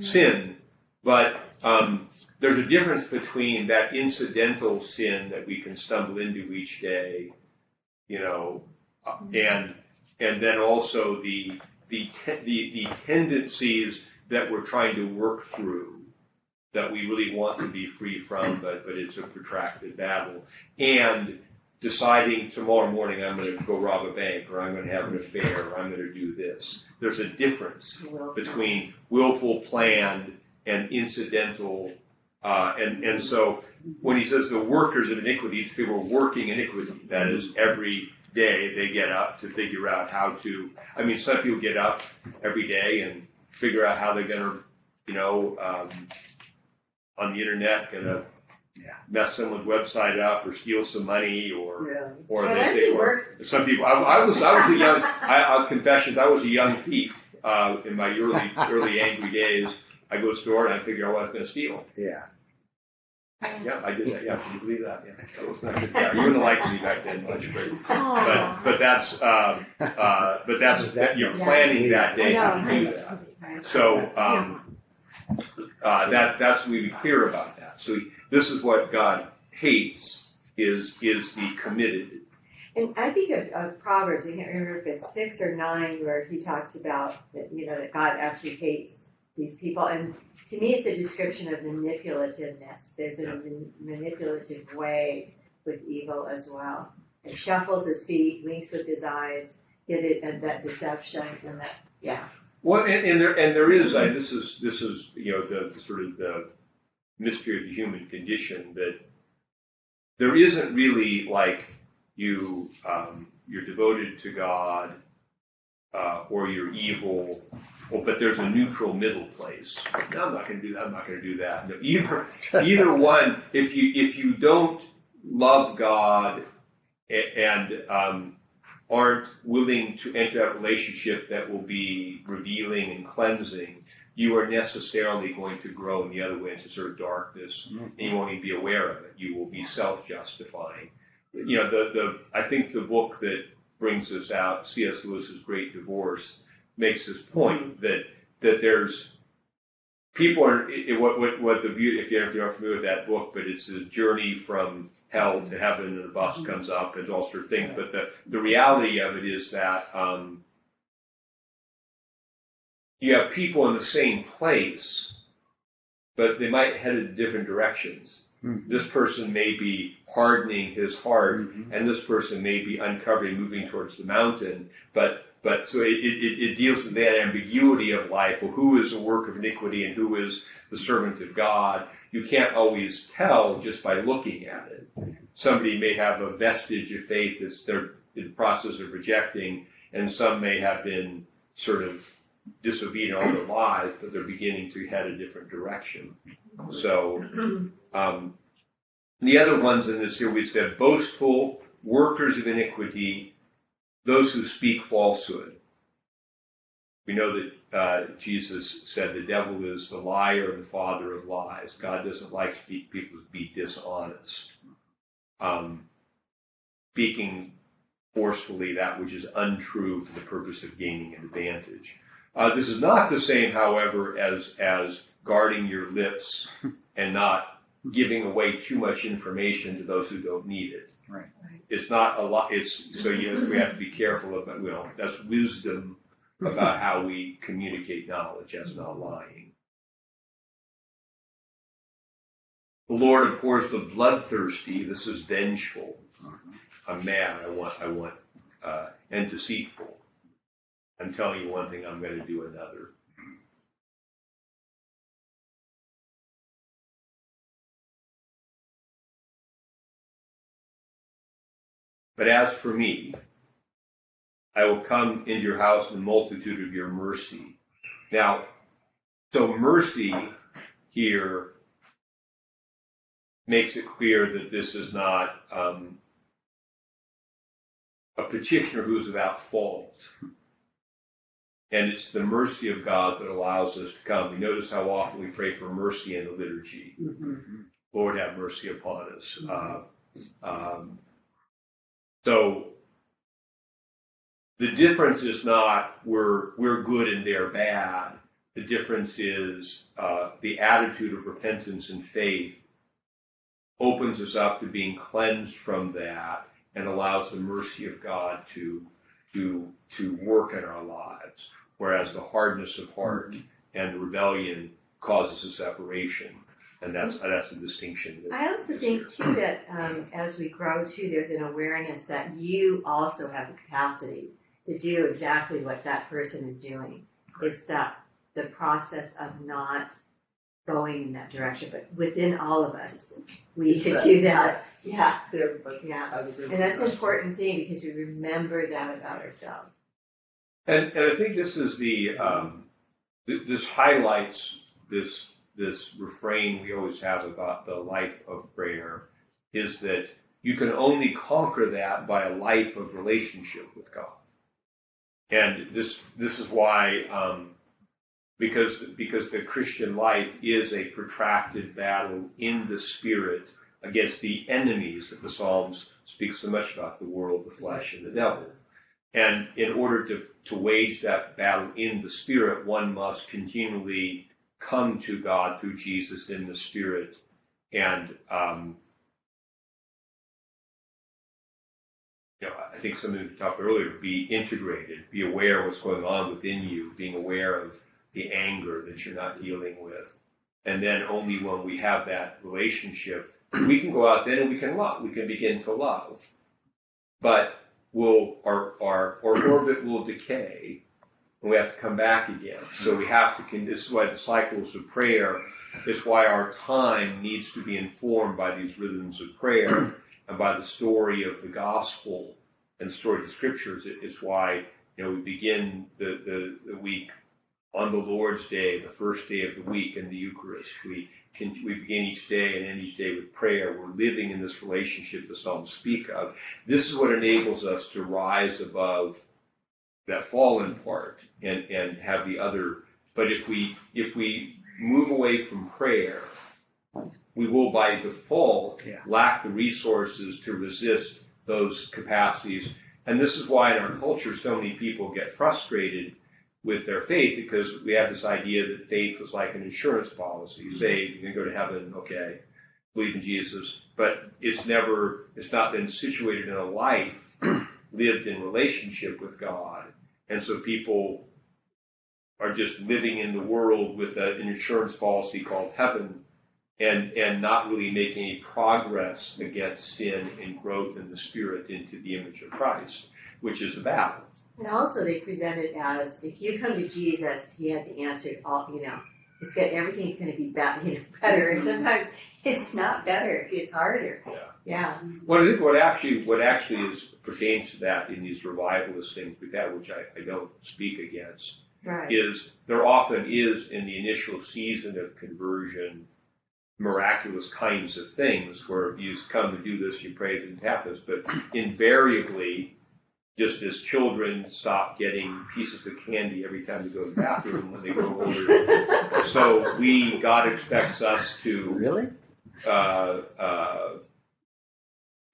sin. But um, there's a difference between that incidental sin that we can stumble into each day you know uh, and and then also the the, te- the the tendencies that we're trying to work through that we really want to be free from but but it's a protracted battle. And deciding tomorrow morning I'm going to go rob a bank or I'm going to have an affair or I'm going to do this. There's a difference between willful, planned, and incidental. Uh, and, and so when he says the workers of iniquity, these people are working iniquity. That is every day they get up to figure out how to, I mean, some people get up every day and figure out how they're going to, you know, um, on the internet, going to mess someone's website up or steal some money or Yeah. or Well, they think or some people. I, I was I was a young. I, I confessions. I was a young thief uh, in my early early angry days. I go to the store and I figure out what I'm going to steal. Yeah. Yeah, I did that. Yeah, can you believe that? Yeah, that was not good. (laughs) Yeah, you wouldn't have liked me back then much, but but but that's um, uh, but that's (laughs) that you're Yeah. planning that day I to do that. So um, uh, that that's we be clear about that. So this is what God hates is is the committed. And I think of, of Proverbs, I can't remember if it's six or nine, where he talks about that, you know, that God actually hates these people. And to me, it's a description of manipulativeness. There's a man- manipulative way with evil as well. It shuffles his feet, winks with his eyes, give it and that deception and that, yeah. Well, and, and there and there is uh, this is this is you know the, the sort of the mystery of the human condition that there isn't really like you um, you're devoted to God uh, or you're evil, well, but there's a neutral middle place. No, I'm not going to do that. I'm not going to do that. No, either either (laughs) one. If you if you don't love God and um, aren't willing to enter that relationship that will be revealing and cleansing, you are necessarily going to grow in the other way into sort of darkness, and you won't even be aware of it. You will be self-justifying. You know, the the I think the book that brings this out, C.S. Lewis's Great Divorce, makes this point that that there's people are it, it- what what what the beauty if you're if you're not familiar with that book, but it's a journey from hell to heaven, and a bus comes up and all sort of things. But the the reality of it is that um, you have people in the same place, but they might head in different directions. Mhm. This person may be hardening his heart, Mhm. and this person may be uncovering, moving towards the mountain. But but so it, it, it deals with that ambiguity of life. Well, who is a work of iniquity and who is the servant of God? You can't always tell just by looking at it. Somebody may have a vestige of faith that's they're in the process of rejecting, and some may have been sort of disobedient all their lives, but they're beginning to head a different direction. So um, the other ones in this here we said boastful, workers of iniquity, those who speak falsehood. We know that uh, Jesus said the devil is the liar and the father of lies. God doesn't like people to be dishonest. Um, speaking forcefully that which is untrue for the purpose of gaining an advantage. Uh, this is not the same, however, as as guarding your lips and not giving away too much information to those who don't need it. Right. It's not a lot. It's so yes, we have to be careful about. You know, that's wisdom about how we communicate knowledge as not lying. The Lord abhors the bloodthirsty. This is vengeful. I'm mad. I want. I want. Uh, and deceitful. I'm telling you one thing. I'm going to do another. But as for me, I will come into your house in the multitude of your mercy. Now, so mercy here makes it clear that this is not um, a petitioner who's without fault. And it's the mercy of God that allows us to come. We notice how often we pray for mercy in the liturgy. Mhm. Lord, have mercy upon us. Uh, um, so the difference is not we're we're good and they're bad. The difference is uh, the attitude of repentance and faith opens us up to being cleansed from that and allows the mercy of God to to to work in our lives. Whereas the hardness of heart and rebellion causes a separation, and that's that's the distinction. That I also think too that um, as we grow too, there's an awareness that you also have the capacity to do exactly what that person is doing. It's that the process of not going in that direction, but within all of us, we could do that. Yeah, So yeah, has and that's an important thing because we remember that about ourselves. And, and I think this is the um, th- this highlights this this refrain we always have about the life of prayer is that you can only conquer that by a life of relationship with God. And this this is why um, because because the Christian life is a protracted battle in the spirit against the enemies that the Psalms speak so much about the world, the flesh, and the devil. And in order to to wage that battle in the spirit, one must continually come to God through Jesus in the spirit and um, you know, I think something we talked earlier, be integrated, be aware of what's going on within you, being aware of the anger that you're not dealing with. And then only when we have that relationship, we can go out then and we can love. We can begin to love. But we'll, our, our, our orbit will decay and we have to come back again. So we have to, this is why the cycles of prayer, is why our time needs to be informed by these rhythms of prayer and by the story of the gospel and the story of the scriptures. It's why, you know, we begin the, the, the week on the Lord's Day, the first day of the week in the Eucharist. We can, we begin each day and end each day with prayer. We're living in this relationship the Psalms speak of. This is what enables us to rise above that fallen part and, and have the other. But if we if we move away from prayer, we will by default Yeah. lack the resources to resist those capacities. And this is why in our culture so many people get frustrated with their faith because we have this idea that faith was like an insurance policy. You say you're going to go to heaven, okay, believe in Jesus, but it's never, it's not been situated in a life lived in relationship with God. And so people are just living in the world with a, an insurance policy called heaven and, and not really making any progress against sin and growth in the spirit into the image of Christ, which is a battle. And also they present it as if you come to Jesus, he has answered all you know, it's everything's gonna be better you know, better. And sometimes it's not better, it's harder. Yeah. Yeah. Well, I think what actually what actually is pertains to that in these revivalist things we've had, which I, I don't speak against, Right. is there often is in the initial season of conversion miraculous kinds of things where you come to do this, you pray, it didn't happen. But invariably, just as children stop getting pieces of candy every time they go to the bathroom when they grow older, (laughs) so we God expects us to Really? uh, uh,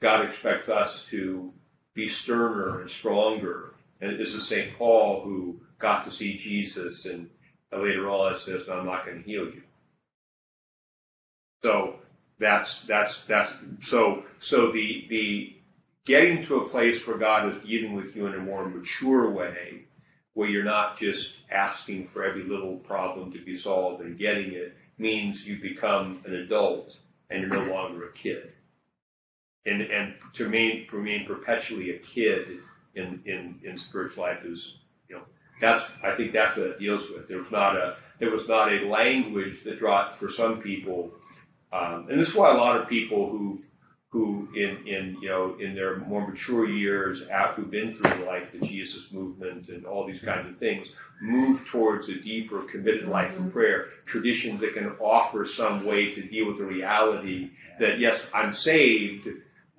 God expects us to be sterner and stronger. And this is St. Paul who got to see Jesus and later on says, I'm not going to heal you. So that's, that's, that's, so, so the, the getting to a place where God is dealing with you in a more mature way, where you're not just asking for every little problem to be solved and getting it, means you become an adult and you're no longer a kid. And and to remain remain perpetually a kid in, in, in spiritual life is you know that's I think that's what it deals with. There was not a there was not a language that brought for some people um, and this is why a lot of people who've who in, in you know in their more mature years after who've been through like the Jesus movement and all these kinds of things move towards a deeper committed life of prayer traditions that can offer some way to deal with the reality that yes I'm saved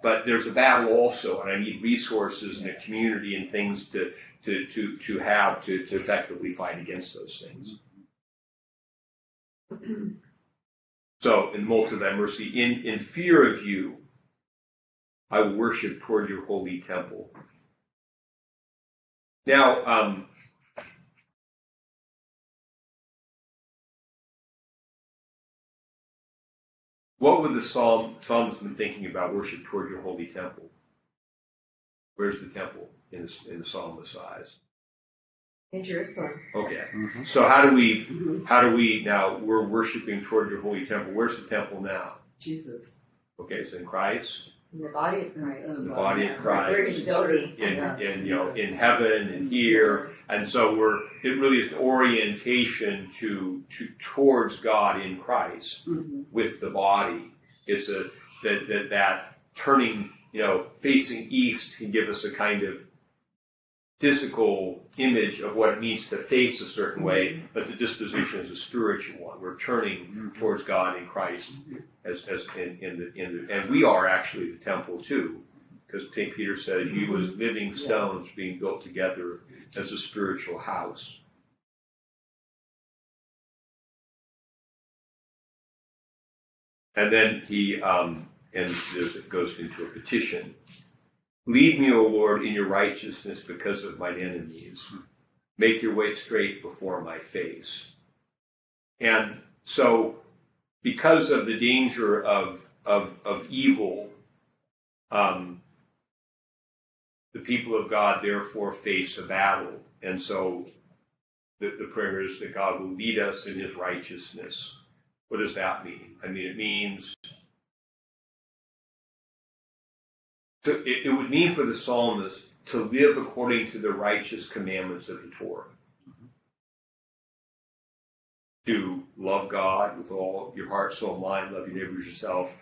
but there's a battle also and I need resources and a community and things to to to, to have to, to effectively fight against those things (clears throat) so in multi thy mercy in in fear of you I worship toward your holy temple. Now, um, what would the psalm psalmist been thinking about worship toward your holy temple? Where's the temple in the, in the psalmist's eyes? In Jerusalem. Okay, Mhm. so how do we how do we now we're worshiping toward your holy temple? Where's the temple now? Jesus. Okay, so in Christ. In the body of Christ. In the body of Christ. We're his in, in you know in heaven and here, and so we're it really is an orientation to to towards God in Christ Mhm. with the body. It's a that that that turning you know facing east can give us a kind of physical image of what it means to face a certain way, mm-hmm. but the disposition is a spiritual one. We're turning mm-hmm. towards God in Christ mm-hmm. as, as in, in the, in the, and we are actually the temple too because St. Peter says, You mm-hmm. as living stones being built together as a spiritual house. And then he, um, and goes into a petition Lead me, O Lord, in your righteousness because of my enemies. Make your way straight before my face. And so, because of the danger of, of, of evil, um, the people of God therefore face a battle. And so the, the prayer is that God will lead us in his righteousness. What does that mean? I mean, it means to, it, it would mean for the psalmist to live according to the righteous commandments of the Torah. To love God with all your heart, soul, mind, love your neighbors yourself,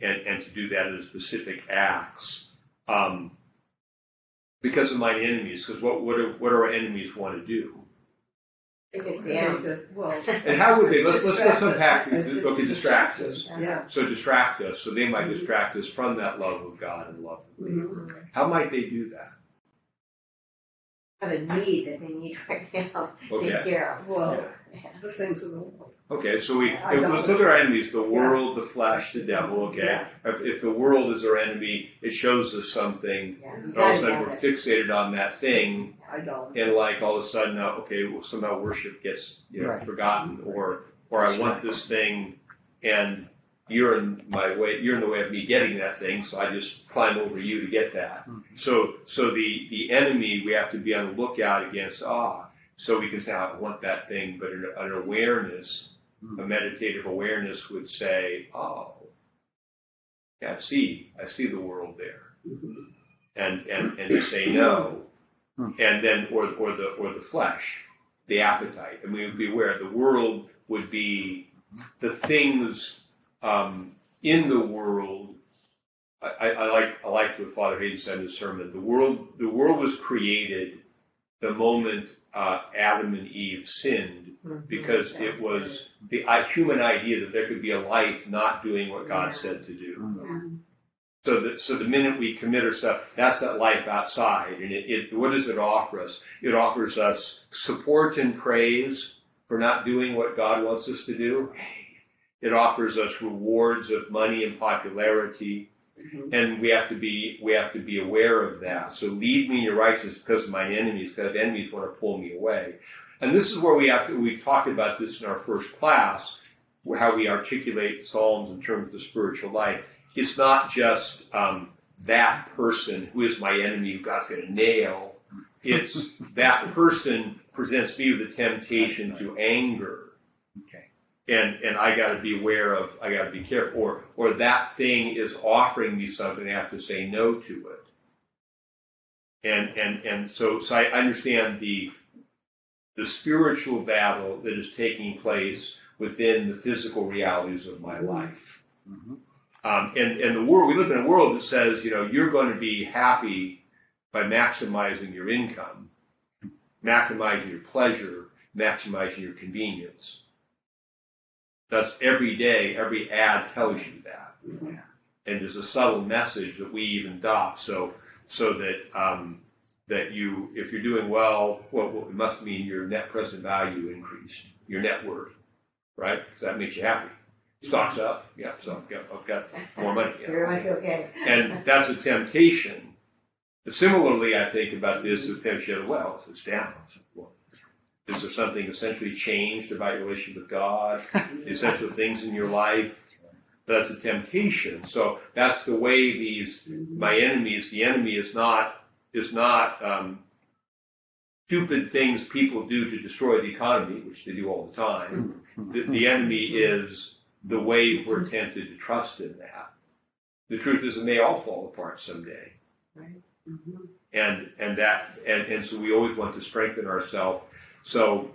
and, and to do that in specific acts. Um, because of my enemies, because what, what, do, what do our enemies want to do? It just Yeah, (laughs) Well, And how would they? Let's let's let's Distract us. unpack these. It's- Okay, it's distract us. yeah. So distract us. So they might Mhm. distract us from that love of God and love of me. Mhm. How might they do that? Have a need that they need (laughs) right now, Okay. take care of. Well, Yeah. The things of the world. Okay, so we I if, let's look at our enemies: the world, the flesh, the devil. Okay, Yeah. if, if the world is our enemy, it shows us something. Yeah, And all of a sudden, we're it. fixated on that thing, Idolatry. and like all of a sudden, uh, okay, well, somehow worship gets you know Right. forgotten, or or I want this thing, and you're in my way, you're in the way of me getting that thing, so I just climb over you to get that. So so the the enemy we have to be on the lookout against. Ah, so we can say I want that thing, but an, an awareness, a meditative awareness would say, oh, yeah, I see, I see the world there Mhm. and and and to say no, Hmm. and then or or the or the flesh, the appetite, and we would be aware the world would be the things um, in the world. I, I, I like I liked what Father Hayden said in his sermon. The world the world was created the moment uh, Adam and Eve sinned Mhm. because it That's was the uh, human idea that there could be a life not doing what God Yeah. said to do. Mm-hmm. So that, so the minute we commit ourselves, that's that life outside. And it, it, what does it offer us? It offers us support and praise for not doing what God wants us to do. It offers us rewards of money and popularity. Mhm. And we have to be, we have to be aware of that. So lead me in your righteousness because of mine enemies, because enemies want to pull me away. And this is where we have to, we've talked about this in our first class, how we articulate Psalms in terms of spiritual life it's not just um, that person who is my enemy who God's going to nail. It's (laughs) that person presents me with the temptation to anger. And, and I got to be aware of, I got to be careful. Or, or that thing is offering me something, I have to say no to it. And, and, and so, so I understand the, the spiritual battle that is taking place within the physical realities of my life. Mhm. Um, and, and the world, we live in a world that says, you know, you're going to be happy by maximizing your income, maximizing your pleasure, maximizing your convenience. That's every day, every ad tells you that. Mhm. And there's a subtle message that we even adopt so, so that, um, that you, if you're doing well, well, well, it must mean your net present value increased, your net worth, right? Because that makes you happy. Stocks up, yeah, so I've got, I've got more money. yeah. Everyone's okay. And that's a temptation. But similarly, I think about this as temptation of wealth. It's down. Well, is there something essentially changed about your relationship with God? (laughs) The essential things in your life? That's a temptation. So that's the way these my enemies. The enemy is not is not um, stupid things people do to destroy the economy, which they do all the time. (laughs) The, the enemy is the way we're tempted to trust in that. The truth is, it may all fall apart someday, Right. Mhm. and and that and, and so we always want to strengthen ourselves. So,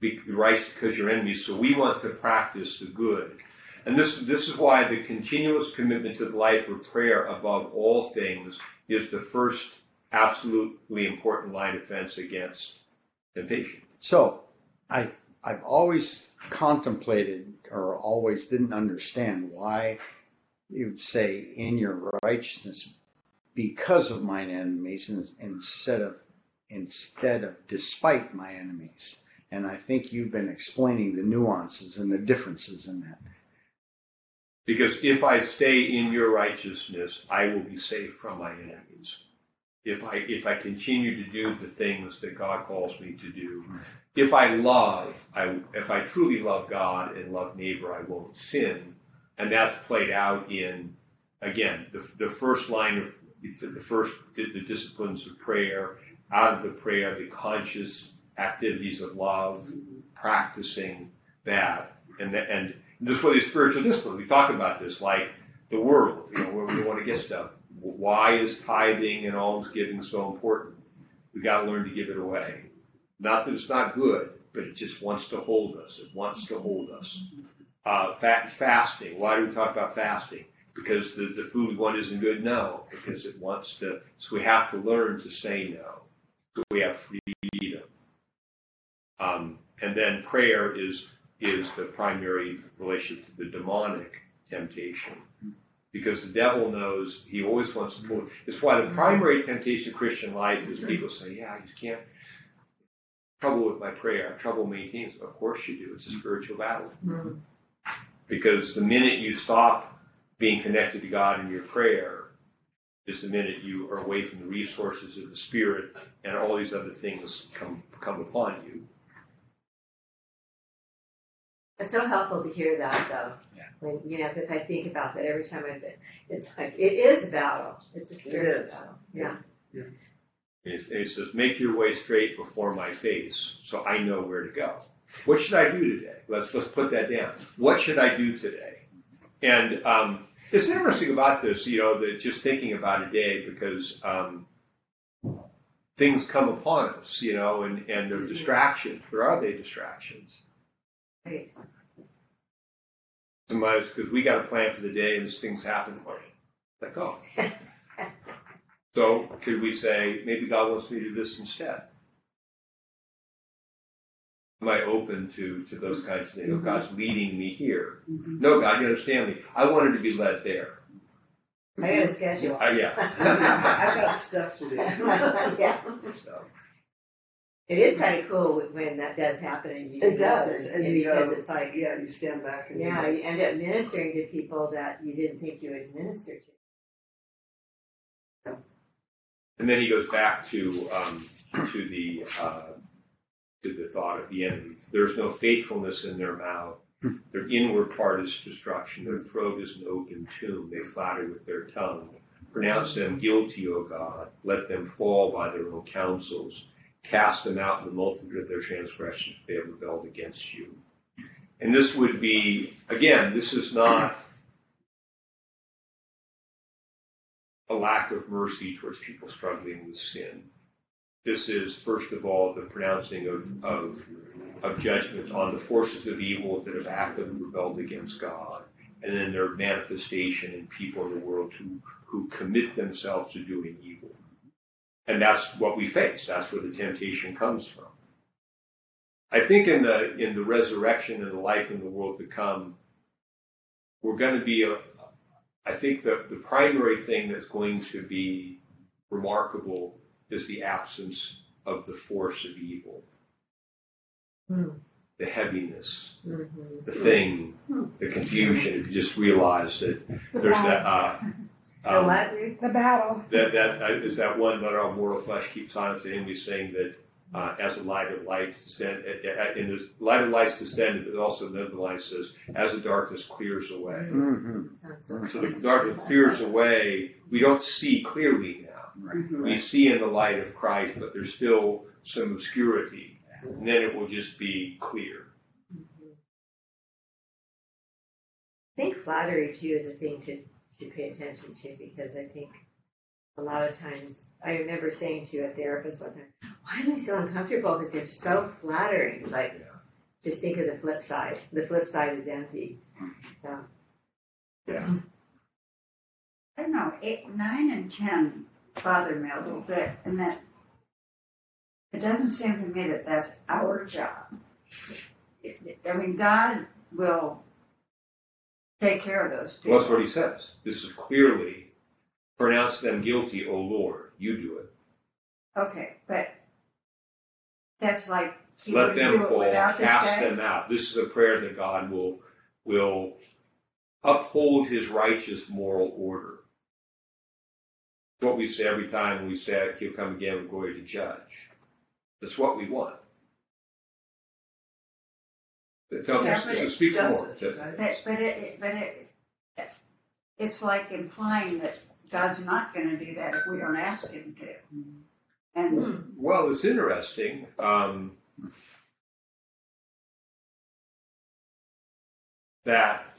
be right because you're enemies. So we want to practice the good, and this this is why the continuous commitment to the life of prayer above all things is the first absolutely important line of defense against temptation. So, I I've always contemplated or always didn't understand why you'd say in your righteousness because of mine enemies in- instead of instead of despite my enemies. And I think you've been explaining the nuances and the differences in that. Because if I stay in your righteousness, I will be safe from my enemies. If I if I continue to do the things that God calls me to do, if I love, I if I truly love God and love neighbor, I won't sin, and that's played out in again the the first line of the first the disciplines of prayer, out of the prayer, the conscious activities of love, practicing that, and the, and this way, the spiritual discipline. We talk about this like the world, you know, where we want to get stuff. Why is tithing and almsgiving so important? We got to learn to give it away. Not that it's not good, but it just wants to hold us. It wants to hold us. Uh, fasting. Why do we talk about fasting? Because the, the food want isn't good? No, because it wants to. So we have to learn to say no. So we have freedom. Um, and then prayer is is the primary relation to the demonic temptation. Because the devil knows he always wants to pull. It's why the primary temptation of Christian life is people say, Yeah, you can't. Trouble with my prayer, trouble maintaining. Of course you do. It's a spiritual battle. Because the minute you stop being connected to God in your prayer, is the minute you are away from the resources of the Spirit and all these other things come come upon you. It's so helpful to hear that though. Yeah. When, you know, because I think about that every time I've been, it's like, it is a battle. It's a spiritual is. battle. Yeah. It says, it says, make your way straight before my face, so I know where to go. What should I do today? Let's let's put that down. What should I do today? And um, it's interesting about this, you know, that just thinking about a day because um, things come upon us, you know, and and they're distractions. Where are they distractions? Right. Somebody's because we got a plan for the day, and things happen. Like oh. (laughs) So could we say maybe God wants me to do this instead? Am I open to, to those kinds of things? Oh, God's leading me here. Mhm. No, God, you understand me. I wanted to be led there. I got a schedule. Uh, yeah. (laughs) I've got stuff to do. (laughs) yeah. So, It is kind of cool when that does happen and you It does, listen, and you because go, it's like, Yeah, you stand back and. yeah, you end up ministering to people that you didn't think you would minister to. and then he goes back to um, to the uh, to the thought of the enemy. There's no faithfulness in their mouth. Hmm. Their inward part is destruction. Their throat is an open tomb. They flatter with their tongue. Pronounce them guilty, O God. Let them fall by their own counsels. Cast them out in the multitude of their transgressions if they have rebelled against you. And this would be, again, this is not a lack of mercy towards people struggling with sin. This is, first of all, the pronouncing of, of, of judgment on the forces of evil that have and rebelled against God, and then their manifestation in people in the world who, who commit themselves to doing evil. And that's what we face. That's where the temptation comes from. I think in the in the resurrection and the life in the world to come, we're going to be a, I think the, the primary thing that's going to be remarkable is the absence of the force of evil. Hmm. The heaviness, Mm-hmm. the thing, the confusion, if you just realize that The there's battle. that, uh, The um, what, The battle. that, that, uh, is that one, let our mortal flesh keeps on and him, he's saying that, uh, as the light of lights descend, uh, uh, in the light of lights descend, but also another line says, as the darkness clears away. Mm-hmm. So So the darkness clears away. We don't see clearly now. We see in the light of Christ, but there's still some obscurity. And then it will just be clear. I think flattery too is a thing to, to pay attention to because I think a lot of times I remember saying to a therapist one time, why am I so uncomfortable? Because they're so flattering. Like, just think of the flip side. The flip side is envy. So, Yeah. I don't know, eight, nine and ten bother me a little bit, and that it doesn't seem to me that that's our job. I mean, God will take care of those Well, that's what he says. This is clearly pronounce them guilty, O Lord. You do it. Okay, but that's like let them fall, cast them out. This is a prayer that God will will uphold His righteous moral order. What we say every time we say He'll come again with glory to judge. That's what we want. Tell Yeah, us, but so speak justice, That- right? But, but it, but it, it's like implying that God's not gonna do that if we don't ask him to. And Well, it's interesting. Um, that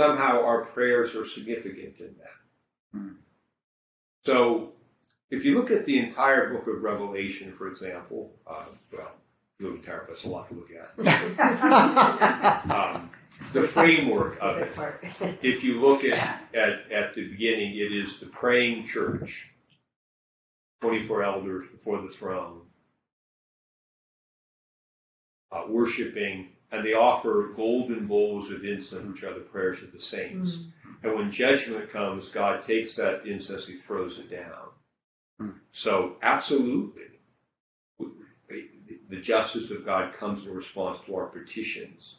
somehow our prayers are significant in that. Hmm. So, if you look at the entire book of Revelation, for example, uh, well, the entire, that's a lot to look at. (laughs) Um, the framework of it if you look at, at, at the beginning, it is the praying church, 24 elders before the throne, uh, worshiping, and they offer golden bowls of incense, which are the prayers of the saints. And when judgment comes, God takes that incense, He throws it down. Hmm. So, absolutely, the justice of God comes in response to our petitions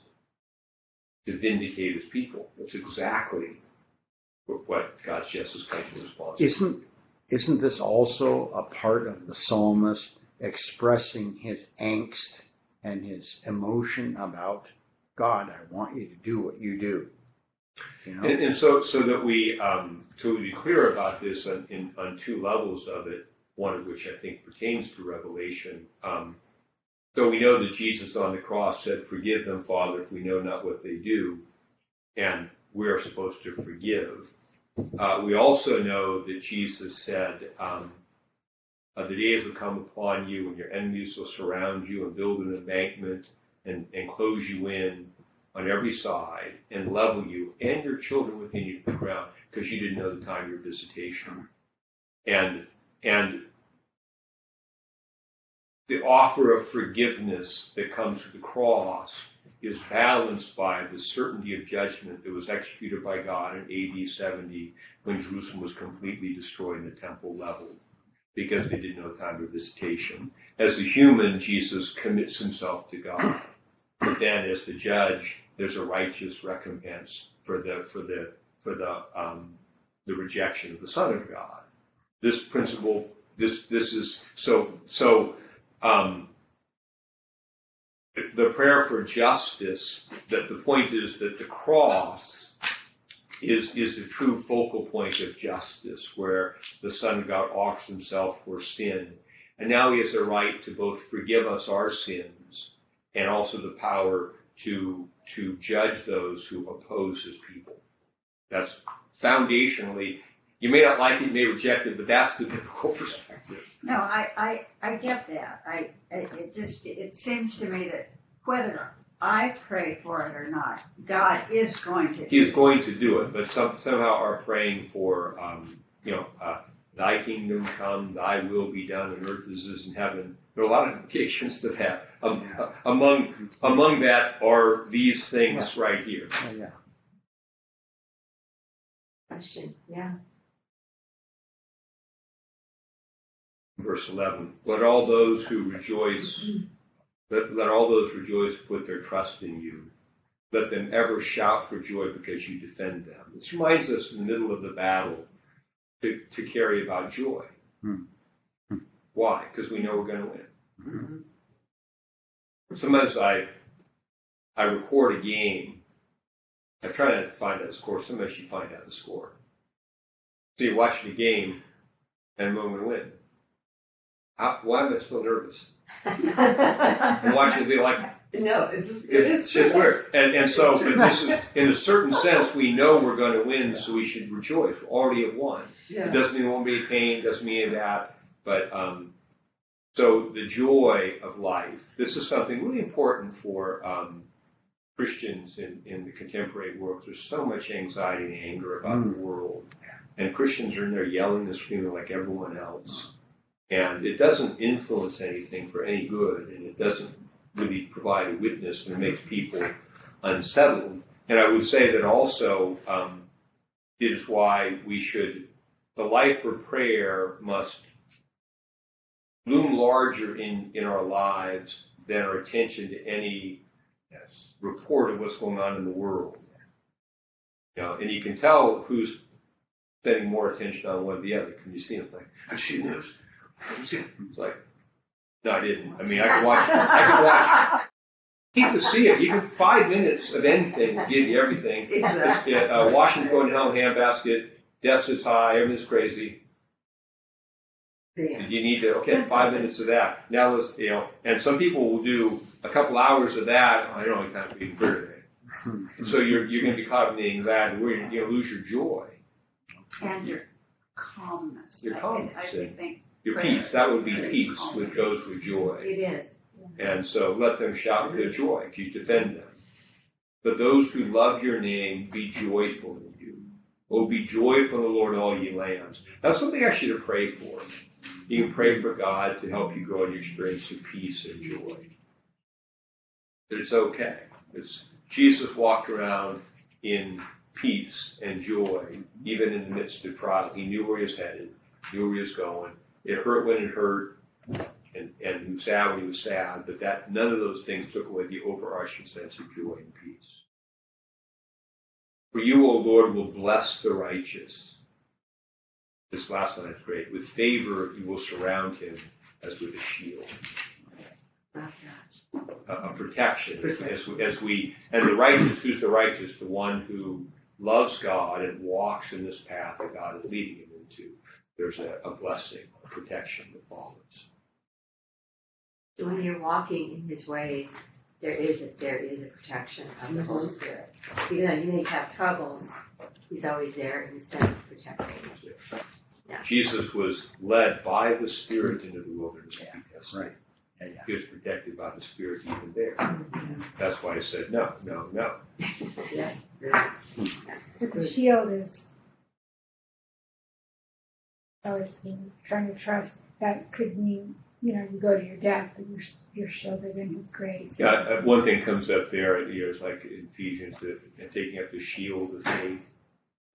to vindicate his people. That's exactly what- what God's justice comes in response to. Isn't isn't this also a part of the psalmist expressing his angst and his emotion about God? I want you to do what you do. You know, And, and so, so that we, um, to be clear about this on, in, on two levels of it, one of which I think pertains to Revelation. Um, so we know that Jesus on the cross said, Forgive them, Father, if we know not what they do. And we are supposed to forgive. Uh, we also know that Jesus said, um, uh, The days will come upon you, and your enemies will surround you and build an embankment and, and close you in on every side and level you and your children within you to the ground because you didn't know the time of your visitation. And and the offer of forgiveness that comes through the cross is balanced by the certainty of judgment that was executed by God in AD 70 when Jerusalem was completely destroyed and the temple leveled because they know the time of visitation. As a human, Jesus commits himself to God. But then as the judge, there's a righteous recompense for the for the for the um, the rejection of the Son of God. This principle, this this is so so. Um, the prayer for justice. That the point is that the cross is is the true focal point of justice, where the Son of God offers Himself for sin, and now He has the right to both forgive us our sins and also the power to to judge those who oppose his people. That's foundationally. You may not like it, you may reject it, but that's the biblical (laughs) perspective. No, I, I, I get that. I, I, it just, it seems to me that whether I pray for it or not, God is going to. He is do going to do it, but some, somehow are praying for, um, you know, uh, Thy kingdom come, Thy will be done on earth as it is in heaven. There are a lot of implications to that. Um, uh, among among that are these things right here. Oh, yeah. Question, yeah. verse 11 let all those who rejoice let, let all those rejoice put their trust in you. Let them ever shout for joy because you defend them. This reminds us in the middle of the battle to, to carry about joy. Hmm. Hmm. why? Because we know we're going to win. Mhm. sometimes i i record a game. I try not to find out the score. Sometimes you find out the score. So you watch the game and we're going to win. How, why am i still nervous I'm watching it be like No, it's just, it is it's, it's weird. And, and so, but this is, in a certain sense, we know we're going to win, so we should rejoice. We already have won. It doesn't mean we won't be a pain, doesn't mean that. But, um, so the joy of life, this is something really important for, um, Christians in, in the contemporary world. There's so much anxiety and anger about the world. And Christians are in there yelling and screaming like everyone else. And it doesn't influence anything for any good, and it doesn't really provide a witness, and it makes people unsettled. And I would say that also um, it is why we should, the life for prayer must loom larger in, in our lives than our attention to any Yes. report of what's going on in the world. You know, and you can tell who's spending more attention on one or the other. Can you see? It's like, I see the news. It's like, no, I didn't. I mean, I can watch. (laughs) I can watch. Keep to see it. Even five minutes of anything will give you everything. Exactly. It's, uh, Washington's going to hell in a handbasket. Deficit's high. Everything's crazy. Bam. You need to okay, five minutes of that. Now let's you know, and some people will do a couple hours of that. I don't have time to eat for today. And so you're you're going to be caught up in the anxiety where you're going to lose your joy, And your calmness. Your I- calmness, I yeah. think, your peace. That would be peace, which goes with joy. It is. And so let them shout with joy, because defend them. But those who love your name, be joyful in you. Oh, be joyful in the Lord, all ye lambs. That's something actually to pray for. You can pray for God to help you grow in your experience of peace and joy. That it's okay. It's, Jesus walked around in peace and joy, even in the midst of trials. He knew where he was headed, knew where he was going. It hurt when it hurt, and, and he was sad when he was sad, but that none of those things took away the overarching sense of joy and peace. For you, O Lord, will bless the righteous. This last line is great. With favor, you will surround him as with a shield, a, a protection. As, as, we, as we, and the righteous, who's the righteous? The one who loves God and walks in this path that God is leading him into. There's a, a blessing, a protection that follows. So when you're walking in His ways, there is a, there is a protection of the Holy mm-hmm. Spirit. Even though you may have troubles, He's always there in the sense protecting you. Jesus was led by the Spirit into the wilderness to be tested. Right. Yeah, yeah. He was protected by the Spirit even there. Mm-hmm. That's why he said, no, no, no. (laughs) Yeah. yeah. The shield is always trying to trust that could mean, you know, you go to your death, but you're, you're shielded in His grace. Yeah, uh, one thing comes up there, you know, it's like in Ephesians, that and taking up the shield of faith,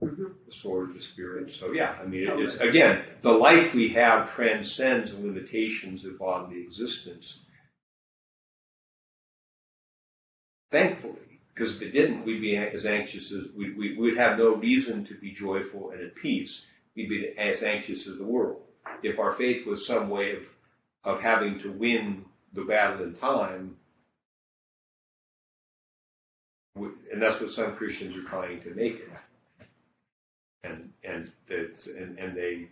Mhm. the sword of the Spirit. So yeah, I mean, it's again, the life we have transcends the limitations of bodily existence. Thankfully, because if it didn't, we'd be as anxious as we, we would have no reason to be joyful and at peace. We'd be as anxious as the world. If our faith was some way of of having to win the battle in time, and that's what some Christians are trying to make it. And and and, and they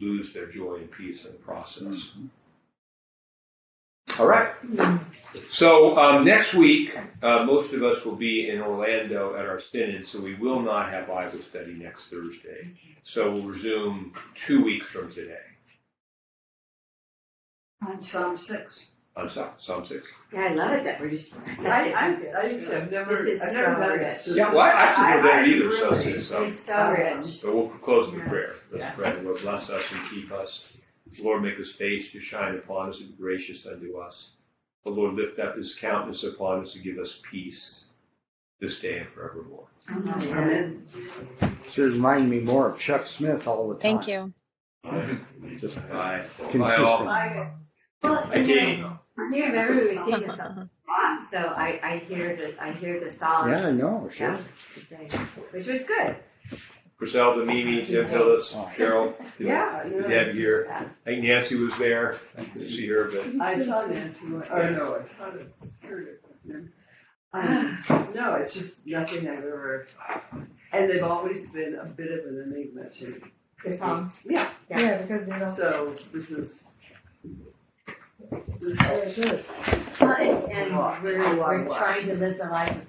lose their joy and peace in the process. Mm-hmm. All right. So um, next week, uh, most of us will be in Orlando at our synod, so we will not have Bible study next Thursday. So we'll resume two weeks from today on Psalm six. on Psalm, Psalm six. Yeah, I love it that we're just. I, I, I actually have never, This is I've never so done rich. this. Yeah, well, I actually never done it I- I either. So, really- so, It's so rich. But we'll close with Yeah. prayer. Let's Yeah. pray. Lord, bless us and keep us. Lord, make his face to shine upon us and be gracious unto us. The Lord, lift up his countenance upon us and give us peace this day and forevermore. Amen. Should remind me more of Chuck Smith all the time. Thank you. Just bye. Bye Consistent. all. Well, Hi, and Katie. you you remember we were singing this uh-huh. a lot, so I, I hear the, I hear the songs. Yeah, I know, sure. Yeah, which was good. Griselda, Mimi, Jim Phyllis, Cheryl, Yeah. no, Deb just- here. I think Nancy was there. I didn't see her, but I saw Nancy, one- or no, I saw it, heard it. Um, No, it's just nothing I've ever, and they've always been a bit of an enigma to me. The songs. Yeah, Yeah, because we don't. so this is, this is good. Well, and, and A lot, we're, a lot, we're lot. trying to live the life of